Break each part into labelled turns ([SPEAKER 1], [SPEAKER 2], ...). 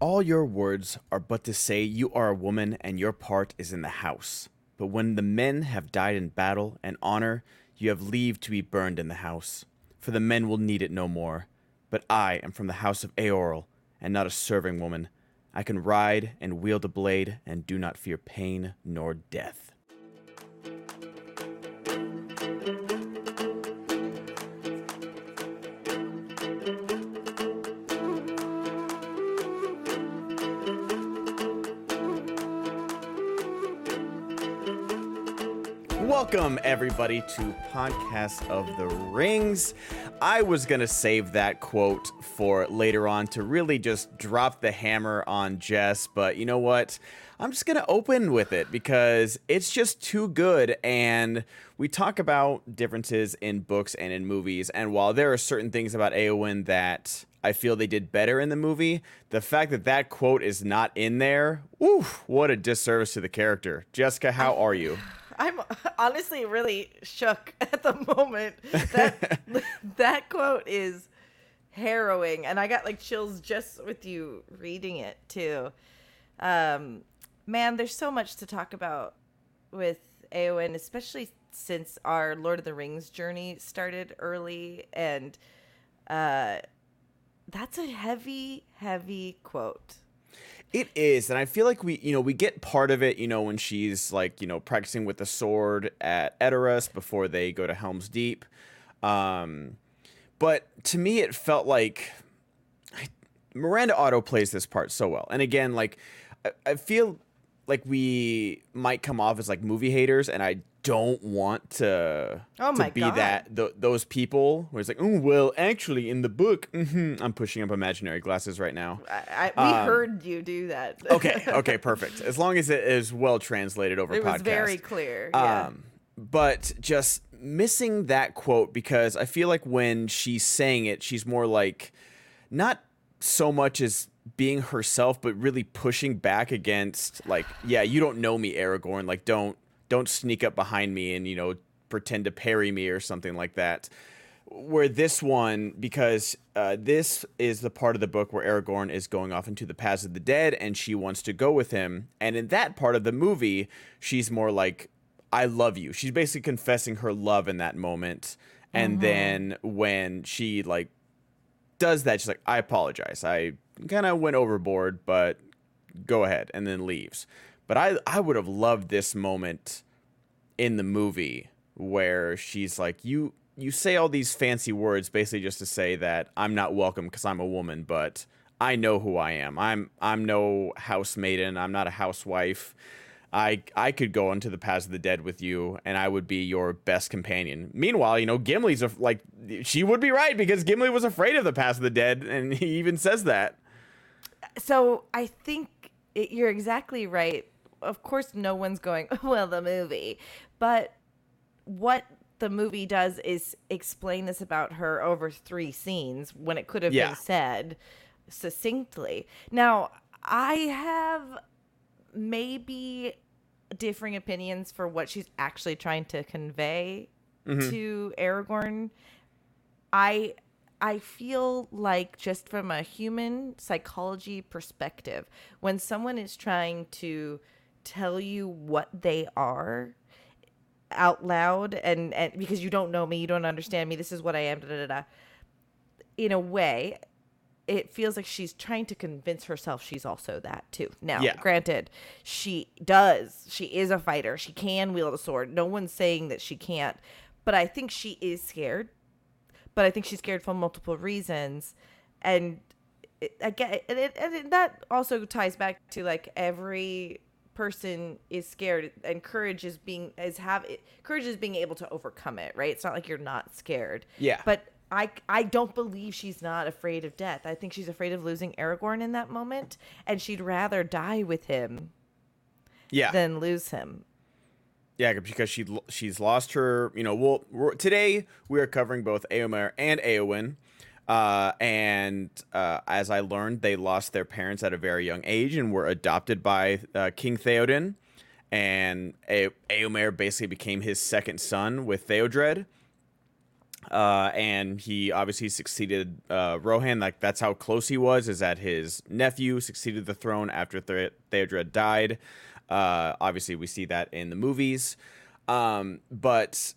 [SPEAKER 1] All your words are but to say you are a woman and your part is in the house. But when the men have died in battle and honor, you have leave to be burned in the house. For the men will need it no more. But I am from the house of Eorl, and not a serving woman. I can ride and wield a blade, and do not fear pain nor death. Welcome, everybody, to Podcast of the Rings. I was going to save that quote for later on to really just drop the hammer on Jess, but you know what? I'm just going to open with it because it's just too good. And we talk about differences in books and in movies. And while there are certain things about Eowyn that I feel they did better in the movie, the fact that that quote is not in there, oof, what a disservice to the character. Jessica, how are you?
[SPEAKER 2] I'm honestly really shook at the moment. That that quote is harrowing, and I got like chills just with you reading it too. Um, man, there's so much to talk about with Eowyn, especially since our Lord of the Rings journey started early, and uh, that's a heavy, heavy quote.
[SPEAKER 1] It is, and I feel like we, you know, we get part of it, you know, when she's like, you know, practicing with the sword at Edoras before they go to Helm's Deep. Um, but to me, it felt like I, Miranda Otto plays this part so well, and again, like I, I feel like we might come off as like movie haters, and I don't want to
[SPEAKER 2] oh
[SPEAKER 1] to be
[SPEAKER 2] God.
[SPEAKER 1] that th- those people where it's like, oh well, actually in the book, mm-hmm, I'm pushing up imaginary glasses right now.
[SPEAKER 2] I, I, we um, heard you do that.
[SPEAKER 1] okay, okay, perfect. As long as it is well translated over
[SPEAKER 2] it
[SPEAKER 1] podcast.
[SPEAKER 2] was very clear. Yeah.
[SPEAKER 1] Um, but just missing that quote because I feel like when she's saying it, she's more like not so much as being herself, but really pushing back against like, yeah, you don't know me, Aragorn. Like, don't don't sneak up behind me and you know pretend to parry me or something like that. Where this one, because uh, this is the part of the book where Aragorn is going off into the paths of the dead, and she wants to go with him. And in that part of the movie, she's more like, "I love you." She's basically confessing her love in that moment. And mm-hmm. then when she like does that, she's like, "I apologize. I kind of went overboard, but go ahead," and then leaves. But I I would have loved this moment in the movie where she's like, "You you say all these fancy words basically just to say that I'm not welcome because I'm a woman, but I know who I am. I'm I'm no house maiden. I'm not a housewife. I I could go into the paths of the dead with you, and I would be your best companion. Meanwhile, you know, Gimli's a, like she would be right because Gimli was afraid of the paths of the dead, and he even says that.
[SPEAKER 2] So I think you're exactly right of course no one's going well the movie but what the movie does is explain this about her over three scenes when it could have yeah. been said succinctly now i have maybe differing opinions for what she's actually trying to convey mm-hmm. to aragorn i I feel like just from a human psychology perspective, when someone is trying to tell you what they are out loud and, and because you don't know me, you don't understand me, this is what I am, da, da, da, in a way, it feels like she's trying to convince herself she's also that too. Now, yeah. granted, she does. She is a fighter. She can wield a sword. No one's saying that she can't. But I think she is scared. But I think she's scared for multiple reasons. And I get and, it, and that also ties back to like every person is scared and courage is being is have courage is being able to overcome it right it's not like you're not scared
[SPEAKER 1] yeah
[SPEAKER 2] but I, I don't believe she's not afraid of death. I think she's afraid of losing Aragorn in that moment, and she'd rather die with him,
[SPEAKER 1] yeah,
[SPEAKER 2] than lose him.
[SPEAKER 1] Yeah, because she she's lost her. You know, well, today we are covering both Eomer and Eowyn. Uh, and uh, as I learned, they lost their parents at a very young age and were adopted by uh, King Theoden. And a- Eomer basically became his second son with Theodred. Uh, and he obviously succeeded uh, Rohan. Like that's how close he was. Is that his nephew succeeded the throne after the- Theodred died. Uh, obviously, we see that in the movies. Um, but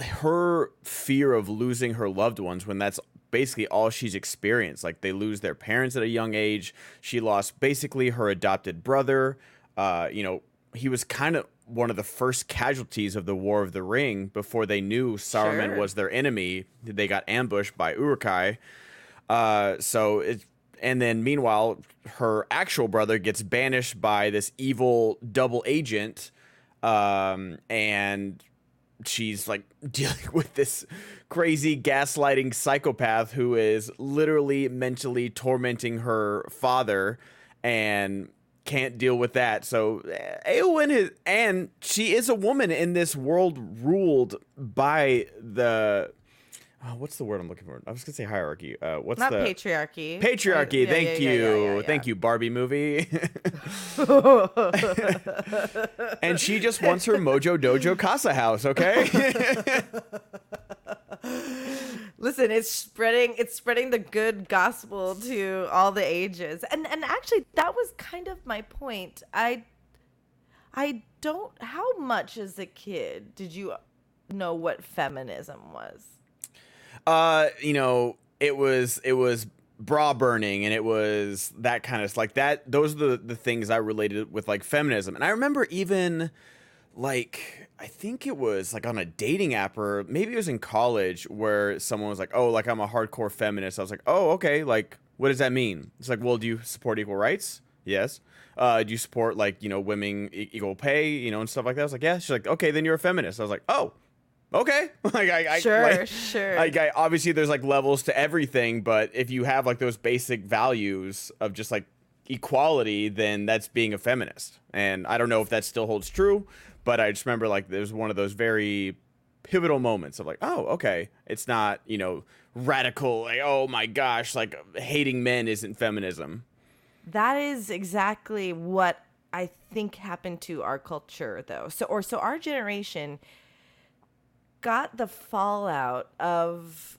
[SPEAKER 1] her fear of losing her loved ones when that's basically all she's experienced. Like they lose their parents at a young age. She lost basically her adopted brother. Uh, you know, he was kind of one of the first casualties of the War of the Ring before they knew Saruman
[SPEAKER 2] Sure.
[SPEAKER 1] was their enemy. They got ambushed by Uruk-hai. Uh, so it, and then meanwhile, her actual brother gets banished by this evil double agent, um, and she's like dealing with this crazy gaslighting psychopath who is literally mentally tormenting her father and can't deal with that. So uh, Eowyn is, and she is a woman in this world ruled by the. Oh, what's the word I'm looking for? I was gonna say hierarchy. Uh, what's
[SPEAKER 2] Not
[SPEAKER 1] the
[SPEAKER 2] patriarchy.
[SPEAKER 1] patriarchy?
[SPEAKER 2] Yeah,
[SPEAKER 1] thank
[SPEAKER 2] yeah,
[SPEAKER 1] you,
[SPEAKER 2] yeah,
[SPEAKER 1] thank you, Barbie movie. and she just wants her Mojo Dojo Casa house. Okay.
[SPEAKER 2] Listen, it's spreading it's spreading the good gospel to all the ages. And and actually that was kind of my point. I I don't how much as a kid did you know what feminism was?
[SPEAKER 1] uh, you know, it was it was bra burning and it was that kind of like that. Those are the the things I related with like feminism. And I remember even like I think it was like on a dating app or maybe it was in college where someone was like, "Oh, like I'm a hardcore feminist." I was like, "Oh, okay. Like, what does that mean?" It's like, "Well, do you support equal rights?" Yes. Uh, do you support like you know women equal pay, you know, and stuff like that? I was like, "Yeah." She's like, "Okay, then you're a feminist." I was like, "Oh, okay." like, I, I
[SPEAKER 2] Sure,
[SPEAKER 1] like,
[SPEAKER 2] sure.
[SPEAKER 1] Like, I, obviously, there's like levels to everything, but if you have like those basic values of just like equality, then that's being a feminist. And I don't know if that still holds true, but I just remember like there's one of those very pivotal moments of like, oh, okay, it's not you know radical like oh my gosh like hating men isn't feminism.
[SPEAKER 2] That is exactly what I think happened to our culture though. So or so our generation got the fallout of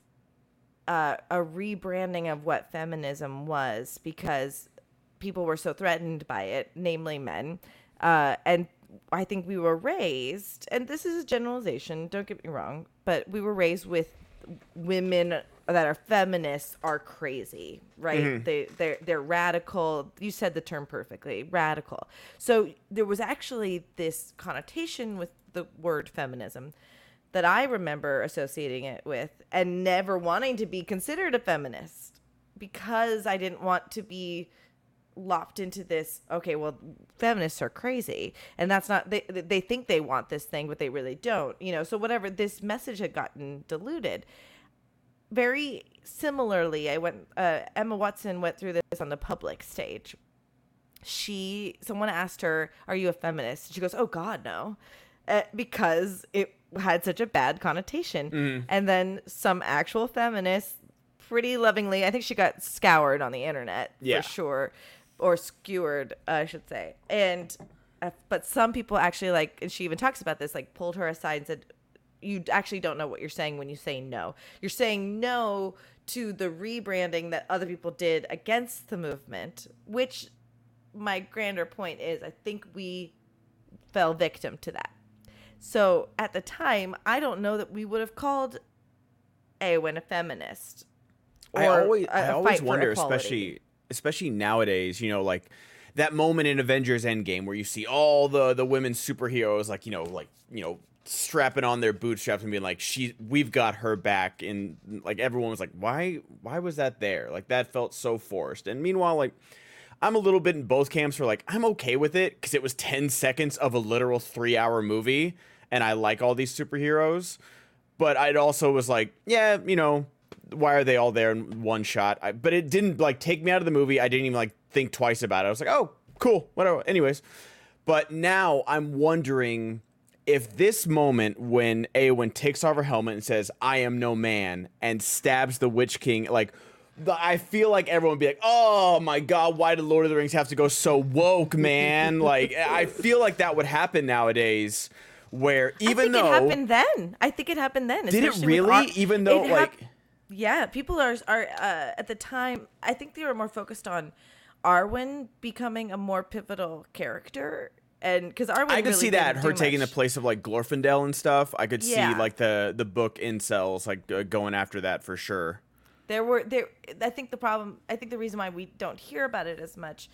[SPEAKER 2] uh, a rebranding of what feminism was because people were so threatened by it, namely men. Uh, and I think we were raised, and this is a generalization, don't get me wrong, but we were raised with women that are feminists are crazy, right? Mm-hmm. They they're they're radical. You said the term perfectly, radical. So there was actually this connotation with the word feminism that I remember associating it with and never wanting to be considered a feminist because I didn't want to be lopped into this okay well feminists are crazy. And that's not they they think they want this thing but they really don't you know? So whatever this message had gotten diluted. Very similarly i went uh, emma watson went through this on the public stage. She someone asked her are you a feminist? She goes oh god no. Uh, because it had such a bad connotation. And then some actual feminists pretty lovingly i think she got scoured on the internet
[SPEAKER 1] Yeah.
[SPEAKER 2] for sure or skewered i should say. And uh, but some people actually like and she even talks about this like pulled her aside and said you actually don't know what you're saying when you say no. You're saying no to the rebranding that other people did against the movement which my grander point is i think we fell victim to that. So at the time i don't know that we would have called Eowyn a feminist
[SPEAKER 1] I always, I always wonder, especially, especially nowadays. You know, like that moment in Avengers Endgame where you see all the the women superheroes, like you know, like you know, strapping on their bootstraps and being like, "She, we've got her back," and like everyone was like, "Why, why was that there?" Like that felt so forced. And meanwhile, like. I'm a little bit in both camps for like I'm okay with it because it was 10 seconds of a literal three hour movie and I like all these superheroes. But I also was like, yeah, you know, why are they all there in one shot? I, but it didn't like take me out of the movie. I didn't even like think twice about it. I was like, oh, cool, whatever. Anyways, but now I'm wondering if this moment when Eowyn takes off her helmet and says, "I am no man," and stabs the Witch King, like. The, I feel like everyone would be like, "Oh my god, why did Lord of the Rings have to go so woke, man?" like, I feel like that would happen nowadays, where even
[SPEAKER 2] I think
[SPEAKER 1] though
[SPEAKER 2] it happened then. I think it happened then.
[SPEAKER 1] did it really? Even though
[SPEAKER 2] it hap-
[SPEAKER 1] like
[SPEAKER 2] yeah, people are are uh, at the time. I think they were more focused on Arwen becoming a more pivotal character, and because Arwen,
[SPEAKER 1] I could
[SPEAKER 2] really
[SPEAKER 1] see that her taking
[SPEAKER 2] much.
[SPEAKER 1] the place of like Glorfindel and stuff. I could
[SPEAKER 2] Yeah.
[SPEAKER 1] see like the the book incels like uh, going after that for sure.
[SPEAKER 2] There were there. I think the problem. I think the reason why we don't hear about it as much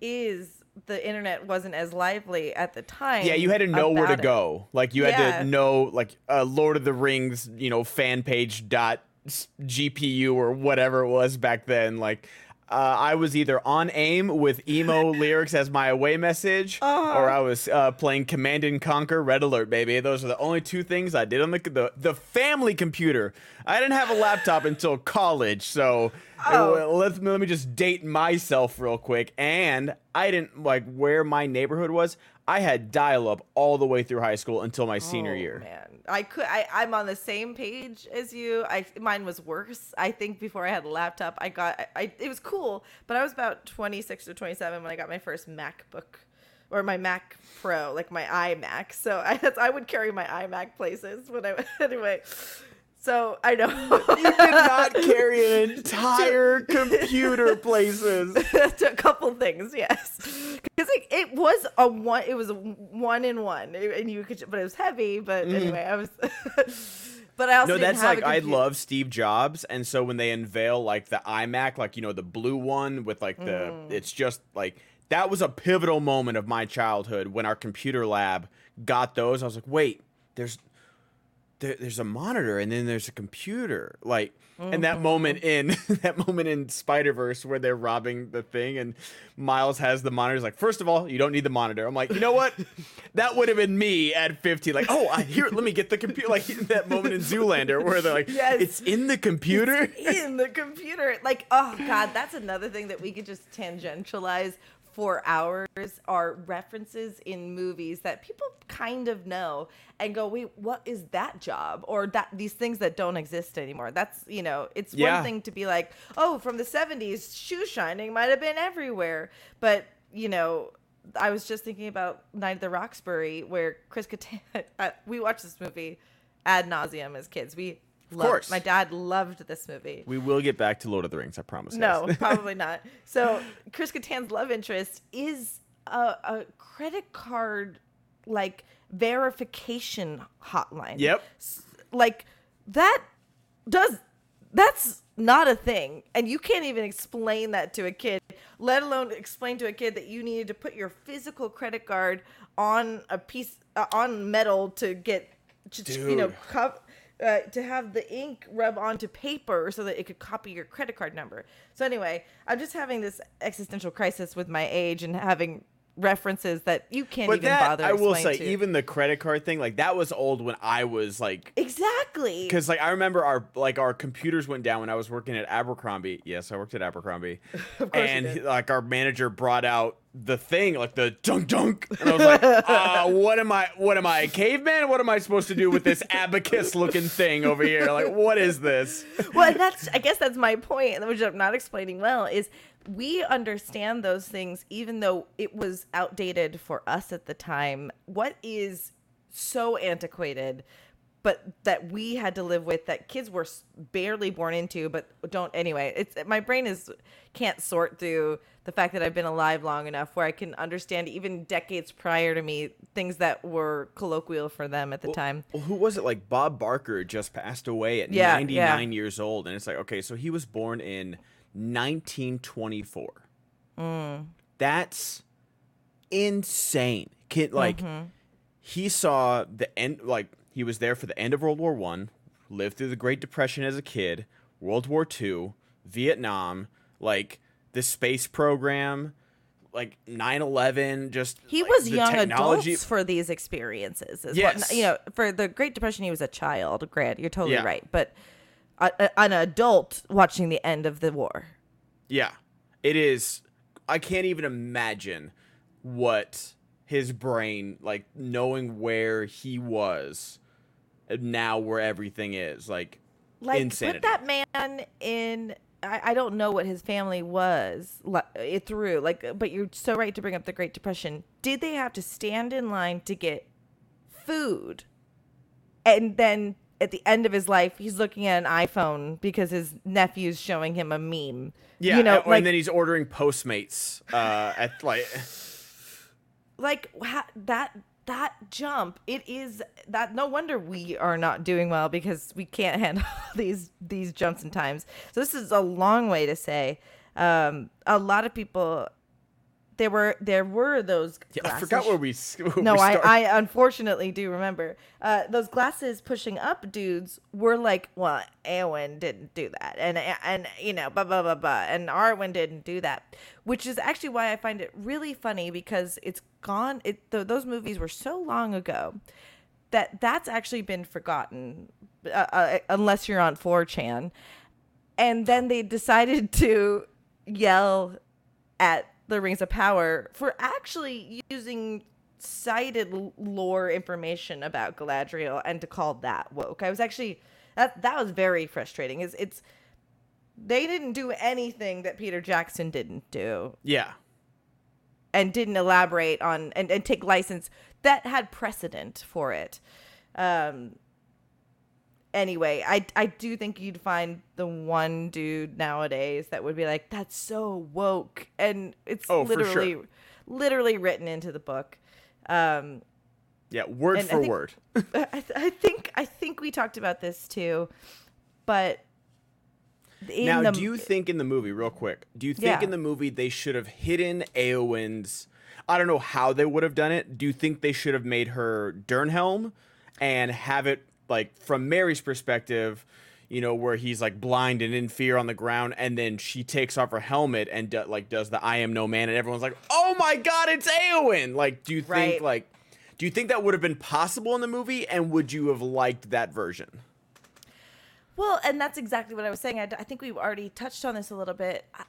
[SPEAKER 2] is the internet wasn't as lively at the time.
[SPEAKER 1] Yeah, you had to know where to
[SPEAKER 2] it.
[SPEAKER 1] go. Like you had to know like uh, Lord of the Rings, you know, fan page dot GPU or whatever it was back then. Like uh, I was either on AIM with emo lyrics as my away message,
[SPEAKER 2] Uh-huh.
[SPEAKER 1] or I was uh, playing Command and Conquer Red Alert, baby. Those are the only two things I did on the the, the family computer. I didn't have a laptop until college, so
[SPEAKER 2] Oh.
[SPEAKER 1] uh, let let me just date myself real quick. And I didn't like where my neighborhood was. I had dial up all the way through high school until my senior
[SPEAKER 2] Oh,
[SPEAKER 1] year.
[SPEAKER 2] Man, I could. I, I'm on the same page as you. I mine was worse. I think before I had a laptop, I got. I, I it was cool, but I was about 26 or 27 when I got my first MacBook. Or my Mac Pro, like my iMac. So I I would carry my iMac places when I anyway. So I know
[SPEAKER 1] You did not carry an entire computer places.
[SPEAKER 2] to a couple things, yes, because it, it was a one. It was a one in one, and you could, but it was heavy. But anyway, I was. but I also.
[SPEAKER 1] No, that's like I love Steve Jobs, and so when they unveil like the iMac, like you know the blue one with like the,
[SPEAKER 2] Mm.
[SPEAKER 1] it's just like that was a pivotal moment of my childhood when our computer lab got those. I was like, wait, there's there, there's a monitor and then there's a computer like and
[SPEAKER 2] Mm-hmm.
[SPEAKER 1] that moment in that moment in spider-verse where they're robbing the thing and miles has the monitor he's like first of all you don't need the monitor i'm like you know what that would have been me at 50 like oh I, here let me get the computer like that moment in zoolander where they're like
[SPEAKER 2] Yes.
[SPEAKER 1] it's in the computer
[SPEAKER 2] in the computer. Like, oh god, that's another thing that we could just tangentialize for hours are references in movies that people kind of know and go, wait, what is that job? Or that these things that don't exist anymore. That's you know, it's
[SPEAKER 1] Yeah.
[SPEAKER 2] one thing to be like, oh, from the seventies, shoe shining might have been everywhere. But, you know, I was just thinking about Night at the Roxbury, where Chris Kattan, uh, we watched this movie ad nauseum as kids. We loved,
[SPEAKER 1] course.
[SPEAKER 2] my dad loved this movie.
[SPEAKER 1] we will get back to lord of the rings i promise
[SPEAKER 2] No, probably not. So Chris Kattan's love interest is a, a credit card like verification hotline.
[SPEAKER 1] Yep.
[SPEAKER 2] Like that does that's not a thing and you can't even explain that to a kid let alone explain to a kid that you needed to put your physical credit card on a piece uh, on metal to get to, you know
[SPEAKER 1] Dude.
[SPEAKER 2] Uh, to have the ink rub onto paper so that it could copy your credit card number. So anyway, I'm just having this existential crisis with my age and having references that you can't
[SPEAKER 1] but
[SPEAKER 2] even
[SPEAKER 1] that
[SPEAKER 2] bother.
[SPEAKER 1] i will say
[SPEAKER 2] to.
[SPEAKER 1] even the credit card thing like that was old when i was like
[SPEAKER 2] exactly.
[SPEAKER 1] because like I remember our like our computers went down when I was working at Abercrombie. Yes, I worked at Abercrombie, and like our manager brought out the thing like the dunk dunk, and I was like, uh, "What am I? What am I, a caveman? What am I supposed to do with this abacus looking thing over here? Like, what is this?"
[SPEAKER 2] well, that's I guess that's my point, which I'm not explaining well, is we understand those things even though it was outdated for us at the time. What is so antiquated, but that we had to live with that kids were barely born into, but don't anyway. It's my brain is can't sort through the fact that I've been alive long enough where I can understand even decades prior to me things that were colloquial for them at the time.
[SPEAKER 1] Well, who was it? Like Bob Barker just passed away at
[SPEAKER 2] Yeah,
[SPEAKER 1] 99 years old, and it's like, okay, so he was born in 1924. Mm. That's insane. Kid, like mm-hmm. he saw the end. Like he was there for the end of World War One, lived through the Great Depression as a kid, World War Two, Vietnam, like the space program. Like 9/11, just
[SPEAKER 2] He
[SPEAKER 1] like,
[SPEAKER 2] was young
[SPEAKER 1] technology-
[SPEAKER 2] adults for these experiences. Is
[SPEAKER 1] Yes.
[SPEAKER 2] what, you know, for the Great Depression, he was a child. Grant, you're totally
[SPEAKER 1] Yeah.
[SPEAKER 2] right. But a, a- an adult watching the end of the war.
[SPEAKER 1] Yeah. It is I can't even imagine what his brain like knowing where he was now where everything is like
[SPEAKER 2] Like
[SPEAKER 1] insanity.
[SPEAKER 2] put that man in. I, I don't know what his family was li- it through. Like, but you're so right to bring up the Great Depression. Did they have to stand in line to get food. And then at the end of his life, he's looking at an iPhone because his nephew's showing him a meme.
[SPEAKER 1] Yeah,
[SPEAKER 2] you know,
[SPEAKER 1] and,
[SPEAKER 2] like,
[SPEAKER 1] and then he's ordering Postmates uh, at like.
[SPEAKER 2] like that that jump it is that no wonder we are not doing well because we can't handle these these jumps in times so this is a long way to say um a lot of people there were there were those
[SPEAKER 1] Yeah, I
[SPEAKER 2] glasses-
[SPEAKER 1] forgot where we. Where
[SPEAKER 2] no
[SPEAKER 1] we
[SPEAKER 2] I. I unfortunately do remember uh those glasses pushing up dudes were like well Eowyn didn't do that and and you know blah blah blah blah and Arwen didn't do that which is actually why I find it really funny because it's gone it th- those movies were so long ago that that's actually been forgotten uh, uh, unless you're on 4chan and then they decided to yell at the Rings of Power for actually using cited lore information about Galadriel and to call that woke. I was actually that that was very frustrating. It's it's they didn't do anything that Peter Jackson didn't do
[SPEAKER 1] yeah.
[SPEAKER 2] and didn't elaborate on and, and take license that had precedent for it. Um anyway, I I do think you'd find the one dude nowadays that would be like, That's so woke and it's
[SPEAKER 1] Oh, for sure.
[SPEAKER 2] literally literally written into the book. Um
[SPEAKER 1] Yeah. Word
[SPEAKER 2] And I
[SPEAKER 1] for
[SPEAKER 2] think-
[SPEAKER 1] word.
[SPEAKER 2] I, I think I think we talked about this too, but in
[SPEAKER 1] now,
[SPEAKER 2] the,
[SPEAKER 1] do you think in the movie, real quick, do you think
[SPEAKER 2] Yeah.
[SPEAKER 1] in the movie they should have hidden Eowyn's? I don't know how they would have done it. Do you think they should have made her Dernhelm and have it like from Merry's perspective, you know, where he's like blind and in fear on the ground, and then she takes off her helmet and do, like does the "I am no man," and everyone's like, "Oh my god, it's Eowyn!" Like, do you think
[SPEAKER 2] Right.
[SPEAKER 1] like, do you think that would have been possible in the movie, and would you have liked that version?
[SPEAKER 2] Well, and that's exactly what I was saying. I, I think we've already touched on this a little bit. I,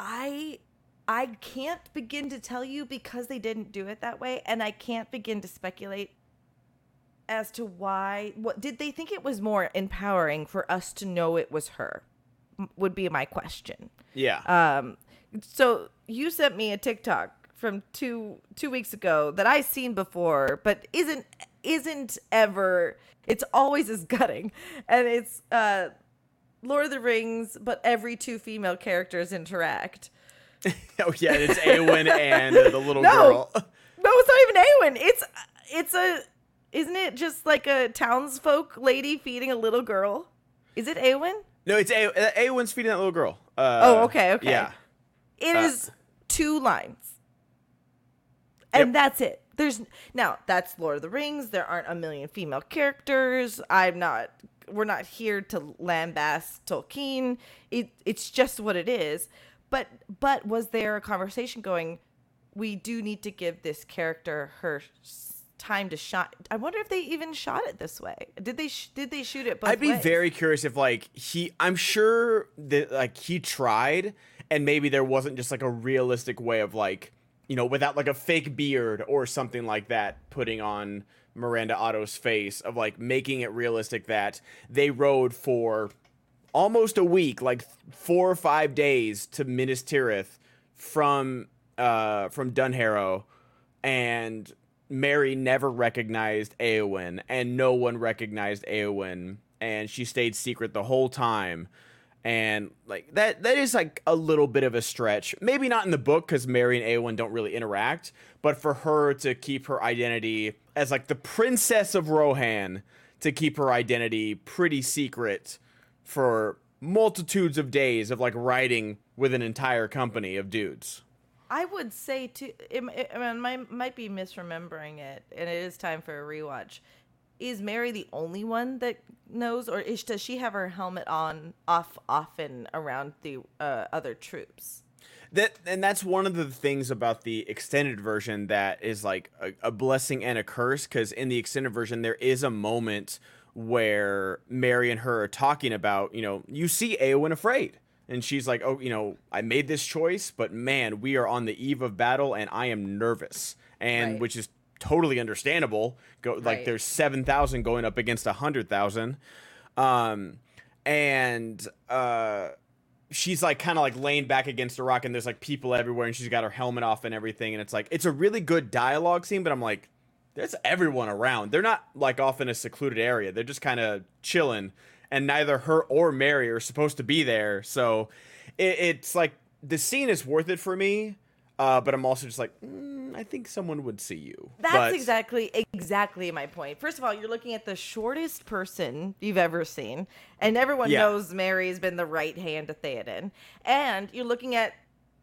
[SPEAKER 2] I I can't begin to tell you because they didn't do it that way, and I can't begin to speculate as to why. What did they think it was more empowering for us to know it was her? Would be my question.
[SPEAKER 1] Yeah.
[SPEAKER 2] Um, so you sent me a TikTok from two two weeks ago that I seen before, but isn't isn't ever. It's always as gutting, and it's uh, Lord of the Rings, but every two female characters interact.
[SPEAKER 1] oh yeah, it's Eowyn and the little
[SPEAKER 2] No.
[SPEAKER 1] girl.
[SPEAKER 2] No, it's not even Eowyn. It's it's a isn't it just like a townsfolk lady feeding a little girl? Is it Eowyn?
[SPEAKER 1] No, it's a- uh, Eowyn's feeding that little girl. Uh,
[SPEAKER 2] Oh, okay, okay.
[SPEAKER 1] Yeah.
[SPEAKER 2] It
[SPEAKER 1] Uh,
[SPEAKER 2] is two lines. And
[SPEAKER 1] Yep.
[SPEAKER 2] that's it. There's now that's Lord of the Rings. There aren't a million female characters. I'm not we're not here to lambast Tolkien. It it's just what it is. But but was there a conversation going we do need to give this character her time to shine. I wonder if they even shot it this way. Did they sh- did they shoot it both
[SPEAKER 1] I'd be
[SPEAKER 2] ways?
[SPEAKER 1] very curious if like he I'm sure that like he tried and maybe there wasn't just like a realistic way of like, you know, without like a fake beard or something like that putting on Miranda Otto's face of like making it realistic that they rode for almost a week, like four or five days to Minas Tirith from uh from Dunharrow and Merry never recognized Eowyn, and no one recognized Eowyn, and she stayed secret the whole time. And like that, that is like a little bit of a stretch. Maybe not in the book because Merry and Eowyn don't really interact, but for her to keep her identity as like the princess of Rohan, to keep her identity pretty secret for multitudes of days of like riding with an entire company of dudes.
[SPEAKER 2] I would say too. It, it, I mean, I might be misremembering it, and it is time for a rewatch. Is Merry the only one that knows, or is, does she have her helmet on off often around the uh, other troops?
[SPEAKER 1] that and that's one of the things about the extended version that is like a, a blessing and a curse because in the extended version there is a moment where Merry and her are talking about you know you see Eowyn afraid and she's like oh you know I made this choice but man we are on the eve of battle and I am nervous and
[SPEAKER 2] Right.
[SPEAKER 1] which is totally understandable go like
[SPEAKER 2] Right.
[SPEAKER 1] there's 7000 going up against a 100000 um and uh she's like kind of like laying back against a rock and there's like people everywhere and she's got her helmet off and everything and it's like it's a really good dialogue scene but i'm like there's everyone around. They're not like off in a secluded area. They're just kind of chilling, and neither her or Merry are supposed to be there. So it, it's like the scene is worth it for me. Uh, but I'm also just like, mm, I think someone would see you.
[SPEAKER 2] That's
[SPEAKER 1] but,
[SPEAKER 2] exactly exactly my point. First of all, you're looking at the shortest person you've ever seen, and everyone
[SPEAKER 1] Yeah.
[SPEAKER 2] knows Merry's been the right hand to Theoden, and you're looking at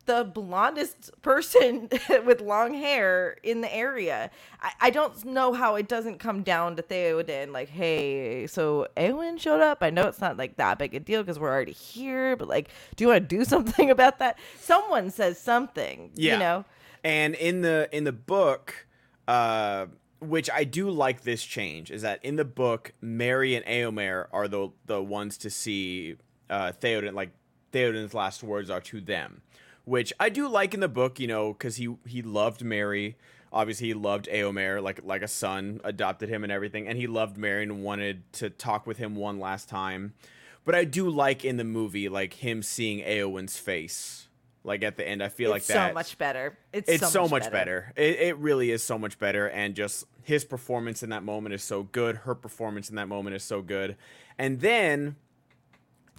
[SPEAKER 2] the blondest person with long hair in the area. I, I don't know how it doesn't come down to Theoden, like, hey, so Eowyn showed up. I know it's not like that big a deal because we're already here, but like, do you want to do something about that? Someone says something,
[SPEAKER 1] Yeah.
[SPEAKER 2] you know.
[SPEAKER 1] And in the in the book, uh, which I do like this change, is that in the book, Merry and Eomer are the the ones to see uh, Theoden. Like Theoden's last words are to them, which I do like in the book. You know, because he he loved Merry. Obviously, he loved Eomer like like a son, adopted him and everything, and he loved Merry and wanted to talk with him one last time. But I do like in the movie, like him seeing Eowyn's face. Like at the end, I feel like
[SPEAKER 2] it's
[SPEAKER 1] that
[SPEAKER 2] so much better. It's,
[SPEAKER 1] it's so, much, better. It, it really is so much better, and just his performance in that moment is so good. Her performance in that moment is so good, and then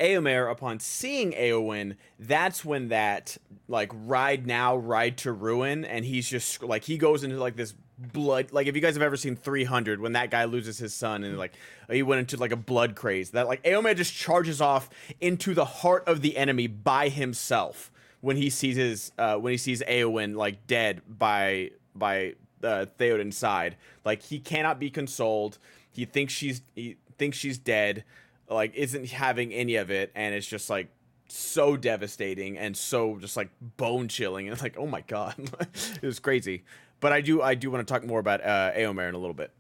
[SPEAKER 1] Eomer, upon seeing Eowyn, that's when that like ride now, ride to ruin, and he's just like he goes into like this blood. Like if you guys have ever seen 300, when that guy loses his son and like he went into like a blood craze, that like Eomer just charges off into the heart of the enemy by himself when he sees his uh, when he sees Eowyn like dead by by uh, Theoden's side. Like he cannot be consoled. He thinks she's he thinks she's dead. Like isn't having any of it, and it's just like so devastating and so just like bone chilling. And it's like oh my god, it was crazy. But I do I do want to talk more about uh, Eomer in a little bit.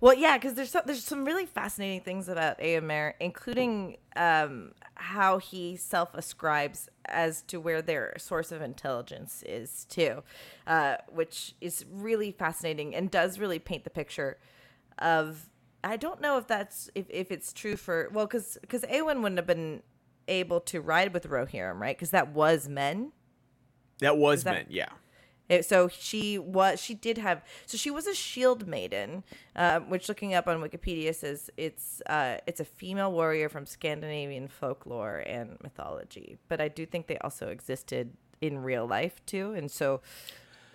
[SPEAKER 2] Well, yeah, because there's some, there's some really fascinating things about Eomer, including um, how he self ascribes as to where their source of intelligence is too, uh, which is really fascinating and does really paint the picture of. I don't know if that's if, if it's true for well, because because Eowyn wouldn't have been able to ride with Rohirrim, right? Because that was men.
[SPEAKER 1] That was
[SPEAKER 2] that-
[SPEAKER 1] meant, yeah.
[SPEAKER 2] It, so she was she did have so she was a shield maiden uh, which looking up on wikipedia says it's uh, it's a female warrior from scandinavian folklore and mythology but i do think they also existed in real life too and so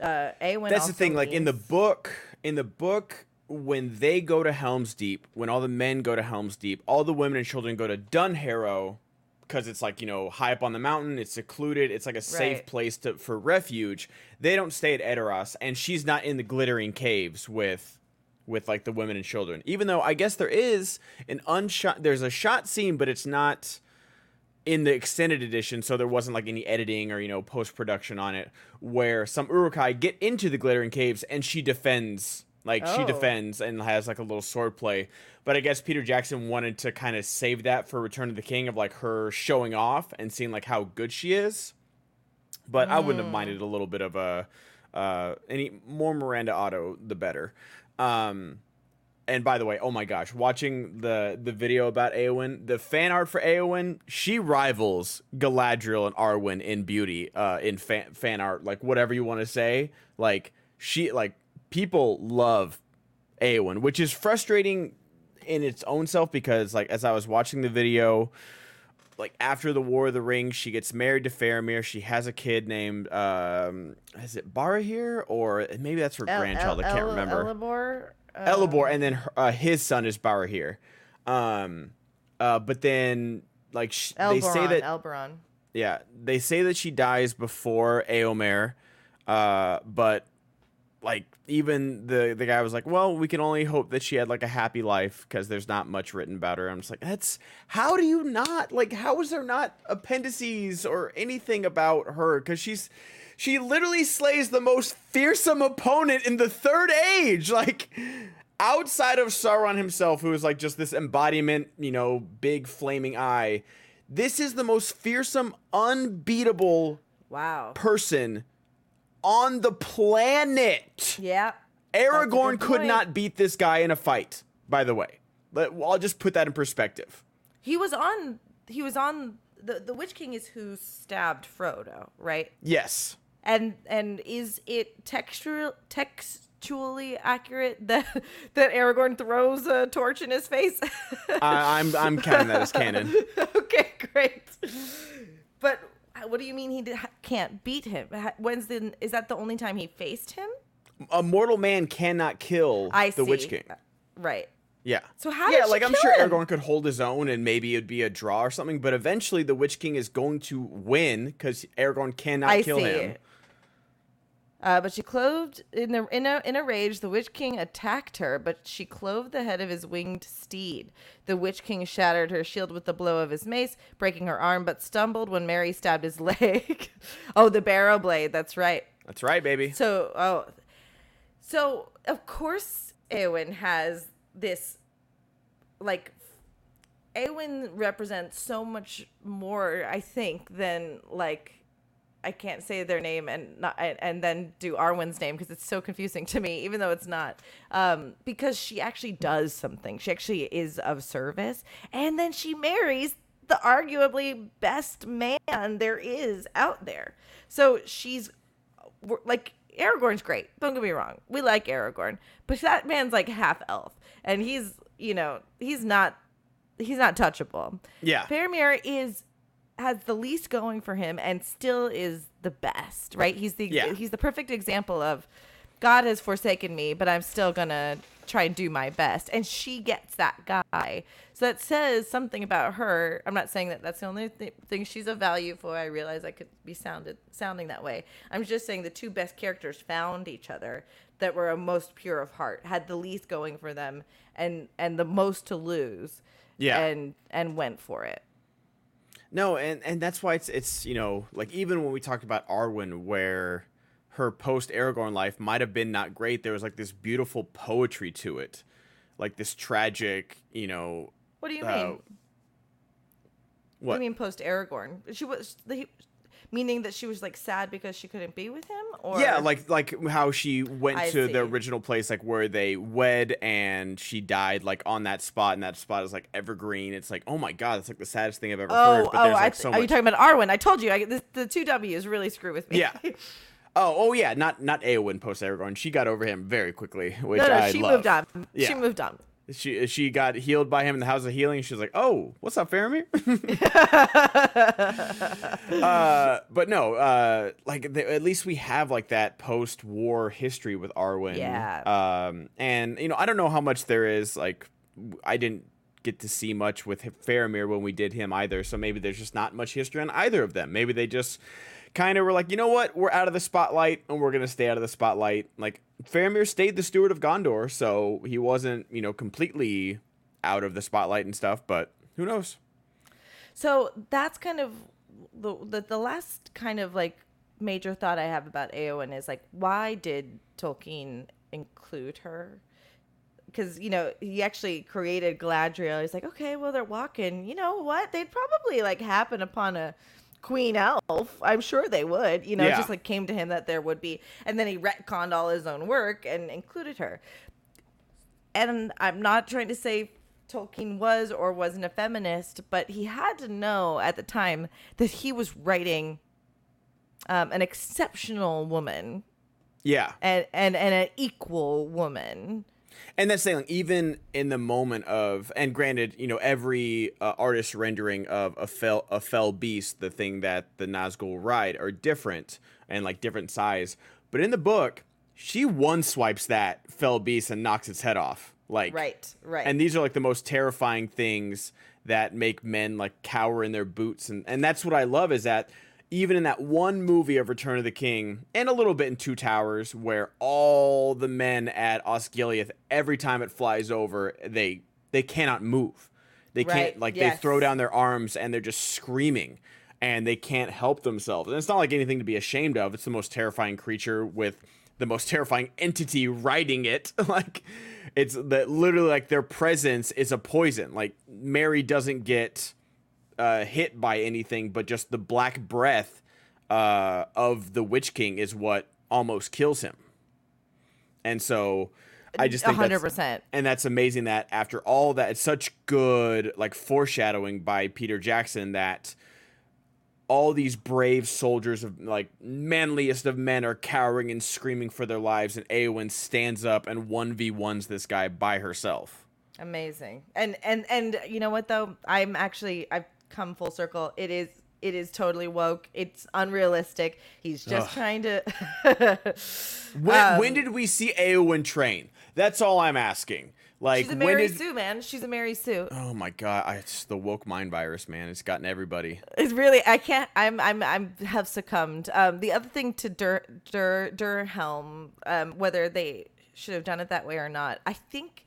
[SPEAKER 2] uh, Eowyn
[SPEAKER 1] That's the thing. Like in the book, in the book, when they go to Helm's Deep, when all the men go to Helm's Deep, all the women and children go to Dunharrow because it's like you know high up on the mountain, it's secluded, it's like a safe
[SPEAKER 2] Right.
[SPEAKER 1] place to for refuge. They don't stay at Edoras, and she's not in the glittering caves with with like the women and children. Even though I guess there is an unshot, there's a shot scene, but it's not in the extended edition, so there wasn't like any editing or you know post production on it, where some Uruk-hai get into the glittering caves and she defends, like she
[SPEAKER 2] Oh.
[SPEAKER 1] defends and has like a little sword play. But I guess Peter Jackson wanted to kind of save that for Return of the King of like her showing off and seeing like how good she is. But I wouldn't have minded a little bit of a uh, any more Miranda Otto, the better. Um, and by the way, oh my gosh, watching the the video about Eowyn, the fan art for Eowyn, she rivals Galadriel and Arwen in beauty, uh, in fan fan art, like whatever you want to say. Like she, like people love Eowyn, which is frustrating in its own self because, like, as I was watching the video, like after the War of the Rings, she gets married to Faramir. She has a kid named, um, is it Barahir or maybe that's her
[SPEAKER 2] El-
[SPEAKER 1] grandchild?
[SPEAKER 2] El-
[SPEAKER 1] I can't
[SPEAKER 2] El-
[SPEAKER 1] remember.
[SPEAKER 2] Elabor, uh,
[SPEAKER 1] Elabor, and then her, uh, his son is Barahir. Um, uh, but then like sh- they say that
[SPEAKER 2] Elboron.
[SPEAKER 1] yeah, they say that she dies before Eomer, uh, but like even the the guy was like, well, we can only hope that she had like a happy life because there's not much written about her. I'm just like, that's how do you not like? How is there not appendices or anything about her? Because she's she literally slays the most fearsome opponent in the third age, like. Outside of Sauron himself, who is like just this embodiment, you know, big flaming eye, this is the most fearsome, unbeatable
[SPEAKER 2] Wow.
[SPEAKER 1] person on the planet.
[SPEAKER 2] Yeah.
[SPEAKER 1] Aragorn could
[SPEAKER 2] point.
[SPEAKER 1] not beat this guy in a fight, by the way. But I'll just put that in perspective.
[SPEAKER 2] He was on. He was on. The the Witch King is who stabbed Frodo, right?
[SPEAKER 1] Yes.
[SPEAKER 2] And and is it textual textually accurate that that Aragorn throws a torch in his face?
[SPEAKER 1] I, I'm I'm counting that as canon.
[SPEAKER 2] okay, great. But what do you mean he did, can't beat him? When's the is that the only time he faced him?
[SPEAKER 1] A mortal man cannot kill
[SPEAKER 2] I
[SPEAKER 1] the
[SPEAKER 2] see.
[SPEAKER 1] Witch King.
[SPEAKER 2] Right.
[SPEAKER 1] Yeah.
[SPEAKER 2] So how
[SPEAKER 1] Yeah, like I'm sure
[SPEAKER 2] him?
[SPEAKER 1] Aragorn could hold his own and maybe it'd be a draw or something, but eventually the Witch King is going to win because Aragorn cannot
[SPEAKER 2] I
[SPEAKER 1] kill
[SPEAKER 2] see.
[SPEAKER 1] him.
[SPEAKER 2] Uh, but she clothed in the in a in a rage. The Witch King attacked her, but she clove the head of his winged steed. The Witch King shattered her shield with the blow of his mace, breaking her arm, but stumbled when Merry stabbed his leg. oh, the barrow blade. That's right.
[SPEAKER 1] That's right, baby.
[SPEAKER 2] So, oh, so of course, Eowyn has this, like, Eowyn represents so much more, I think, than like, I can't say their name and not and, and then do Arwen's name because it's so confusing to me, even though it's not. Um, because she actually does something. She actually is of service, and then she marries the arguably best man there is out there. So she's like Aragorn's great. Don't get me wrong. We like Aragorn, but that man's like half elf, and he's you know he's not he's not touchable.
[SPEAKER 1] Yeah.
[SPEAKER 2] Faramir is has the least going for him and still is the best. Right? He's the
[SPEAKER 1] Yeah.
[SPEAKER 2] he's the perfect example of God has forsaken me, but I'm still gonna try and do my best. And she gets that guy. So that says something about her. I'm not saying that that's the only th- thing she's of value for. I realize I could be sounded sounding that way. I'm just saying the two best characters found each other that were most pure of heart, had the least going for them, and and the most to lose.
[SPEAKER 1] Yeah.
[SPEAKER 2] And and went for it.
[SPEAKER 1] No, and and that's why it's it's you know like even when we talked about Arwen, where her post Aragorn life might have been not great, there was like this beautiful poetry to it, like this tragic, you know.
[SPEAKER 2] What do you
[SPEAKER 1] Uh,
[SPEAKER 2] mean? What do you mean post Aragorn? She was the, meaning that she was like sad because she couldn't be with him, or
[SPEAKER 1] yeah, like like how she went
[SPEAKER 2] I
[SPEAKER 1] to
[SPEAKER 2] see.
[SPEAKER 1] the original place, like where they wed, and she died like on that spot, and that spot is like evergreen. It's like, oh my god, that's like the saddest thing I've ever
[SPEAKER 2] oh
[SPEAKER 1] heard. But
[SPEAKER 2] oh,
[SPEAKER 1] there's
[SPEAKER 2] I,
[SPEAKER 1] like so
[SPEAKER 2] are you talking about Arwen? I told you, I, the, the two W's really screw with me.
[SPEAKER 1] Yeah. Oh, oh yeah, not not Eowyn post Aragorn. She got over him very quickly, which
[SPEAKER 2] no, no,
[SPEAKER 1] I
[SPEAKER 2] she
[SPEAKER 1] love.
[SPEAKER 2] moved on.
[SPEAKER 1] Yeah.
[SPEAKER 2] She moved on.
[SPEAKER 1] She she got healed by him in the House of Healing. She's like, "Oh, what's up, Faramir?" uh, but no, uh, like the, at least we have like that post-war history with Arwen.
[SPEAKER 2] Yeah.
[SPEAKER 1] Um, and you know, I don't know how much there is. Like, I didn't get to see much with Faramir when we did him either. So maybe there's just not much history on either of them. Maybe they just kind of were like, you know what, we're out of the spotlight and we're gonna stay out of the spotlight. Like Faramir stayed the steward of Gondor, so he wasn't, you know, completely out of the spotlight and stuff. But who knows?
[SPEAKER 2] So that's kind of the, the the last kind of like major thought I have about Eowyn is like, why did Tolkien include her? Because you know he actually created Galadriel. He's like, okay, well they're walking. You know what? They'd probably like happen upon a queen elf. I'm sure they would. You know, it
[SPEAKER 1] Yeah.
[SPEAKER 2] just like came to him that there would be, and then he retconned all his own work and included her and I'm not trying to say Tolkien was or wasn't a feminist, but he had to know at the time that he was writing um, an exceptional woman
[SPEAKER 1] Yeah.
[SPEAKER 2] and, and, and an equal woman.
[SPEAKER 1] And that's saying, like, even in the moment of, and granted, you know, every uh, artist rendering of a fell a fell beast, the thing that the Nazgul ride, are different and like different size. But in the book, she one swipes that fell beast and knocks its head off. Like
[SPEAKER 2] Right, right.
[SPEAKER 1] And these are like the most terrifying things that make men like cower in their boots, and and that's what I love is that even in that one movie of Return of the King, and a little bit in Two Towers, where all the men at Osgiliath, every time it flies over, they they cannot move. They can't like
[SPEAKER 2] yes.
[SPEAKER 1] they throw down their arms and they're just screaming and they can't help themselves. And it's not like anything to be ashamed of. It's the most terrifying creature with the most terrifying entity riding it. like it's that literally like their presence is a poison. Like Merry doesn't get uh, hit by anything, but just the black breath uh, of the Witch King is what almost kills him. And so I just think
[SPEAKER 2] hundred
[SPEAKER 1] that's-
[SPEAKER 2] percent.
[SPEAKER 1] and that's amazing that after all that, it's such good like foreshadowing by Peter Jackson that all these brave soldiers of like manliest of men are cowering and screaming for their lives and Eowyn stands up and 1v1s this guy by herself.
[SPEAKER 2] Amazing. And and and you know what though? I'm actually I've come full circle. It is it is totally woke. It's unrealistic. He's just Ugh. trying to
[SPEAKER 1] when, um, when did we see Eowyn train? That's all I'm asking. Like
[SPEAKER 2] she's a Mary did... Sue, man. She's a Mary Sue.
[SPEAKER 1] Oh my god, I, it's the woke mind virus, man. It's gotten everybody.
[SPEAKER 2] It's really I can't. I'm I'm I'm have succumbed. Um, the other thing to Dur Dur Dernhelm, um, whether they should have done it that way or not, I think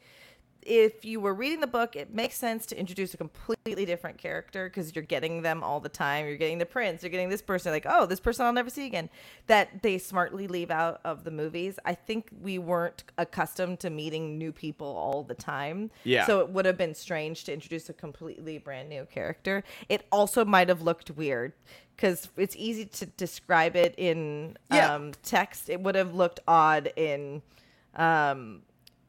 [SPEAKER 2] if you were reading the book, it makes sense to introduce a completely different character because you're getting them all the time. You're getting the prince, you're getting this person, like, oh, this person I'll never see again. That they smartly leave out of the movies. I think we weren't accustomed to meeting new people all the time.
[SPEAKER 1] Yeah.
[SPEAKER 2] So it would have been strange to introduce a completely brand new character. It also might have looked weird because it's easy to describe it in yeah. um, text. It would have looked odd in um,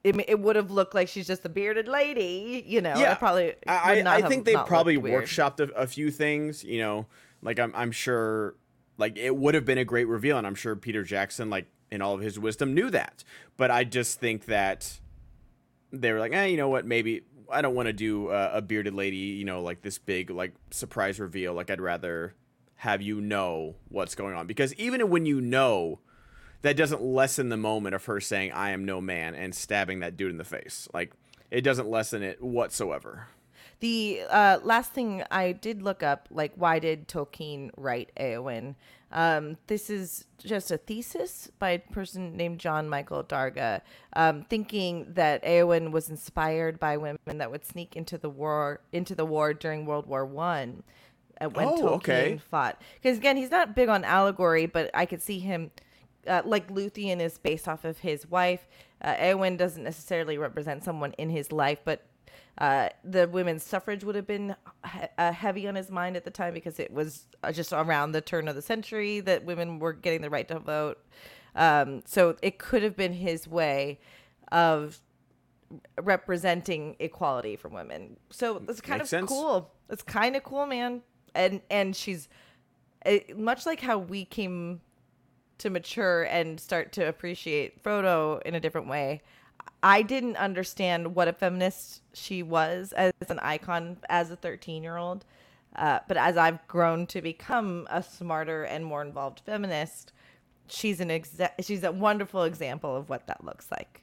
[SPEAKER 2] it, it would have looked like she's just a bearded lady, you know.
[SPEAKER 1] Yeah,
[SPEAKER 2] probably.
[SPEAKER 1] I, I, I think they probably workshopped a, a, few things, you know. Like I'm, I'm sure, like it would have been a great reveal, and I'm sure Peter Jackson, like in all of his wisdom, knew that. But I just think that they were like, eh, you know what? Maybe I don't want to do a, a bearded lady, you know, like this big like surprise reveal. Like I'd rather have you know what's going on because even when you know that doesn't lessen the moment of her saying "I am no man" and stabbing that dude in the face. Like it doesn't lessen it whatsoever.
[SPEAKER 2] The uh, last thing I did look up, like why did Tolkien write Eowyn? Um, this is just a thesis by a person named John Michael Darga, um, thinking that Eowyn was inspired by women that would sneak into the war into the war during World War One. Uh, when oh, Tolkien okay. fought, because again, he's not big on allegory, but I could see him uh, like Luthien is based off of his wife. Uh, Eowyn doesn't necessarily represent someone in his life, but uh, the women's suffrage would have been he- uh, heavy on his mind at the time because it was uh, just around the turn of the century that women were getting the right to vote. Um, so it could have been his way of representing equality for women. So it's kind Makes of sense. cool. It's kind of cool, man. And and she's it, much like how we came to mature and start to appreciate Frodo in a different way. I didn't understand what a feminist she was as an icon as a 13 year old. Uh, but as I've grown to become a smarter and more involved feminist, she's an exa- she's a wonderful example of what that looks like.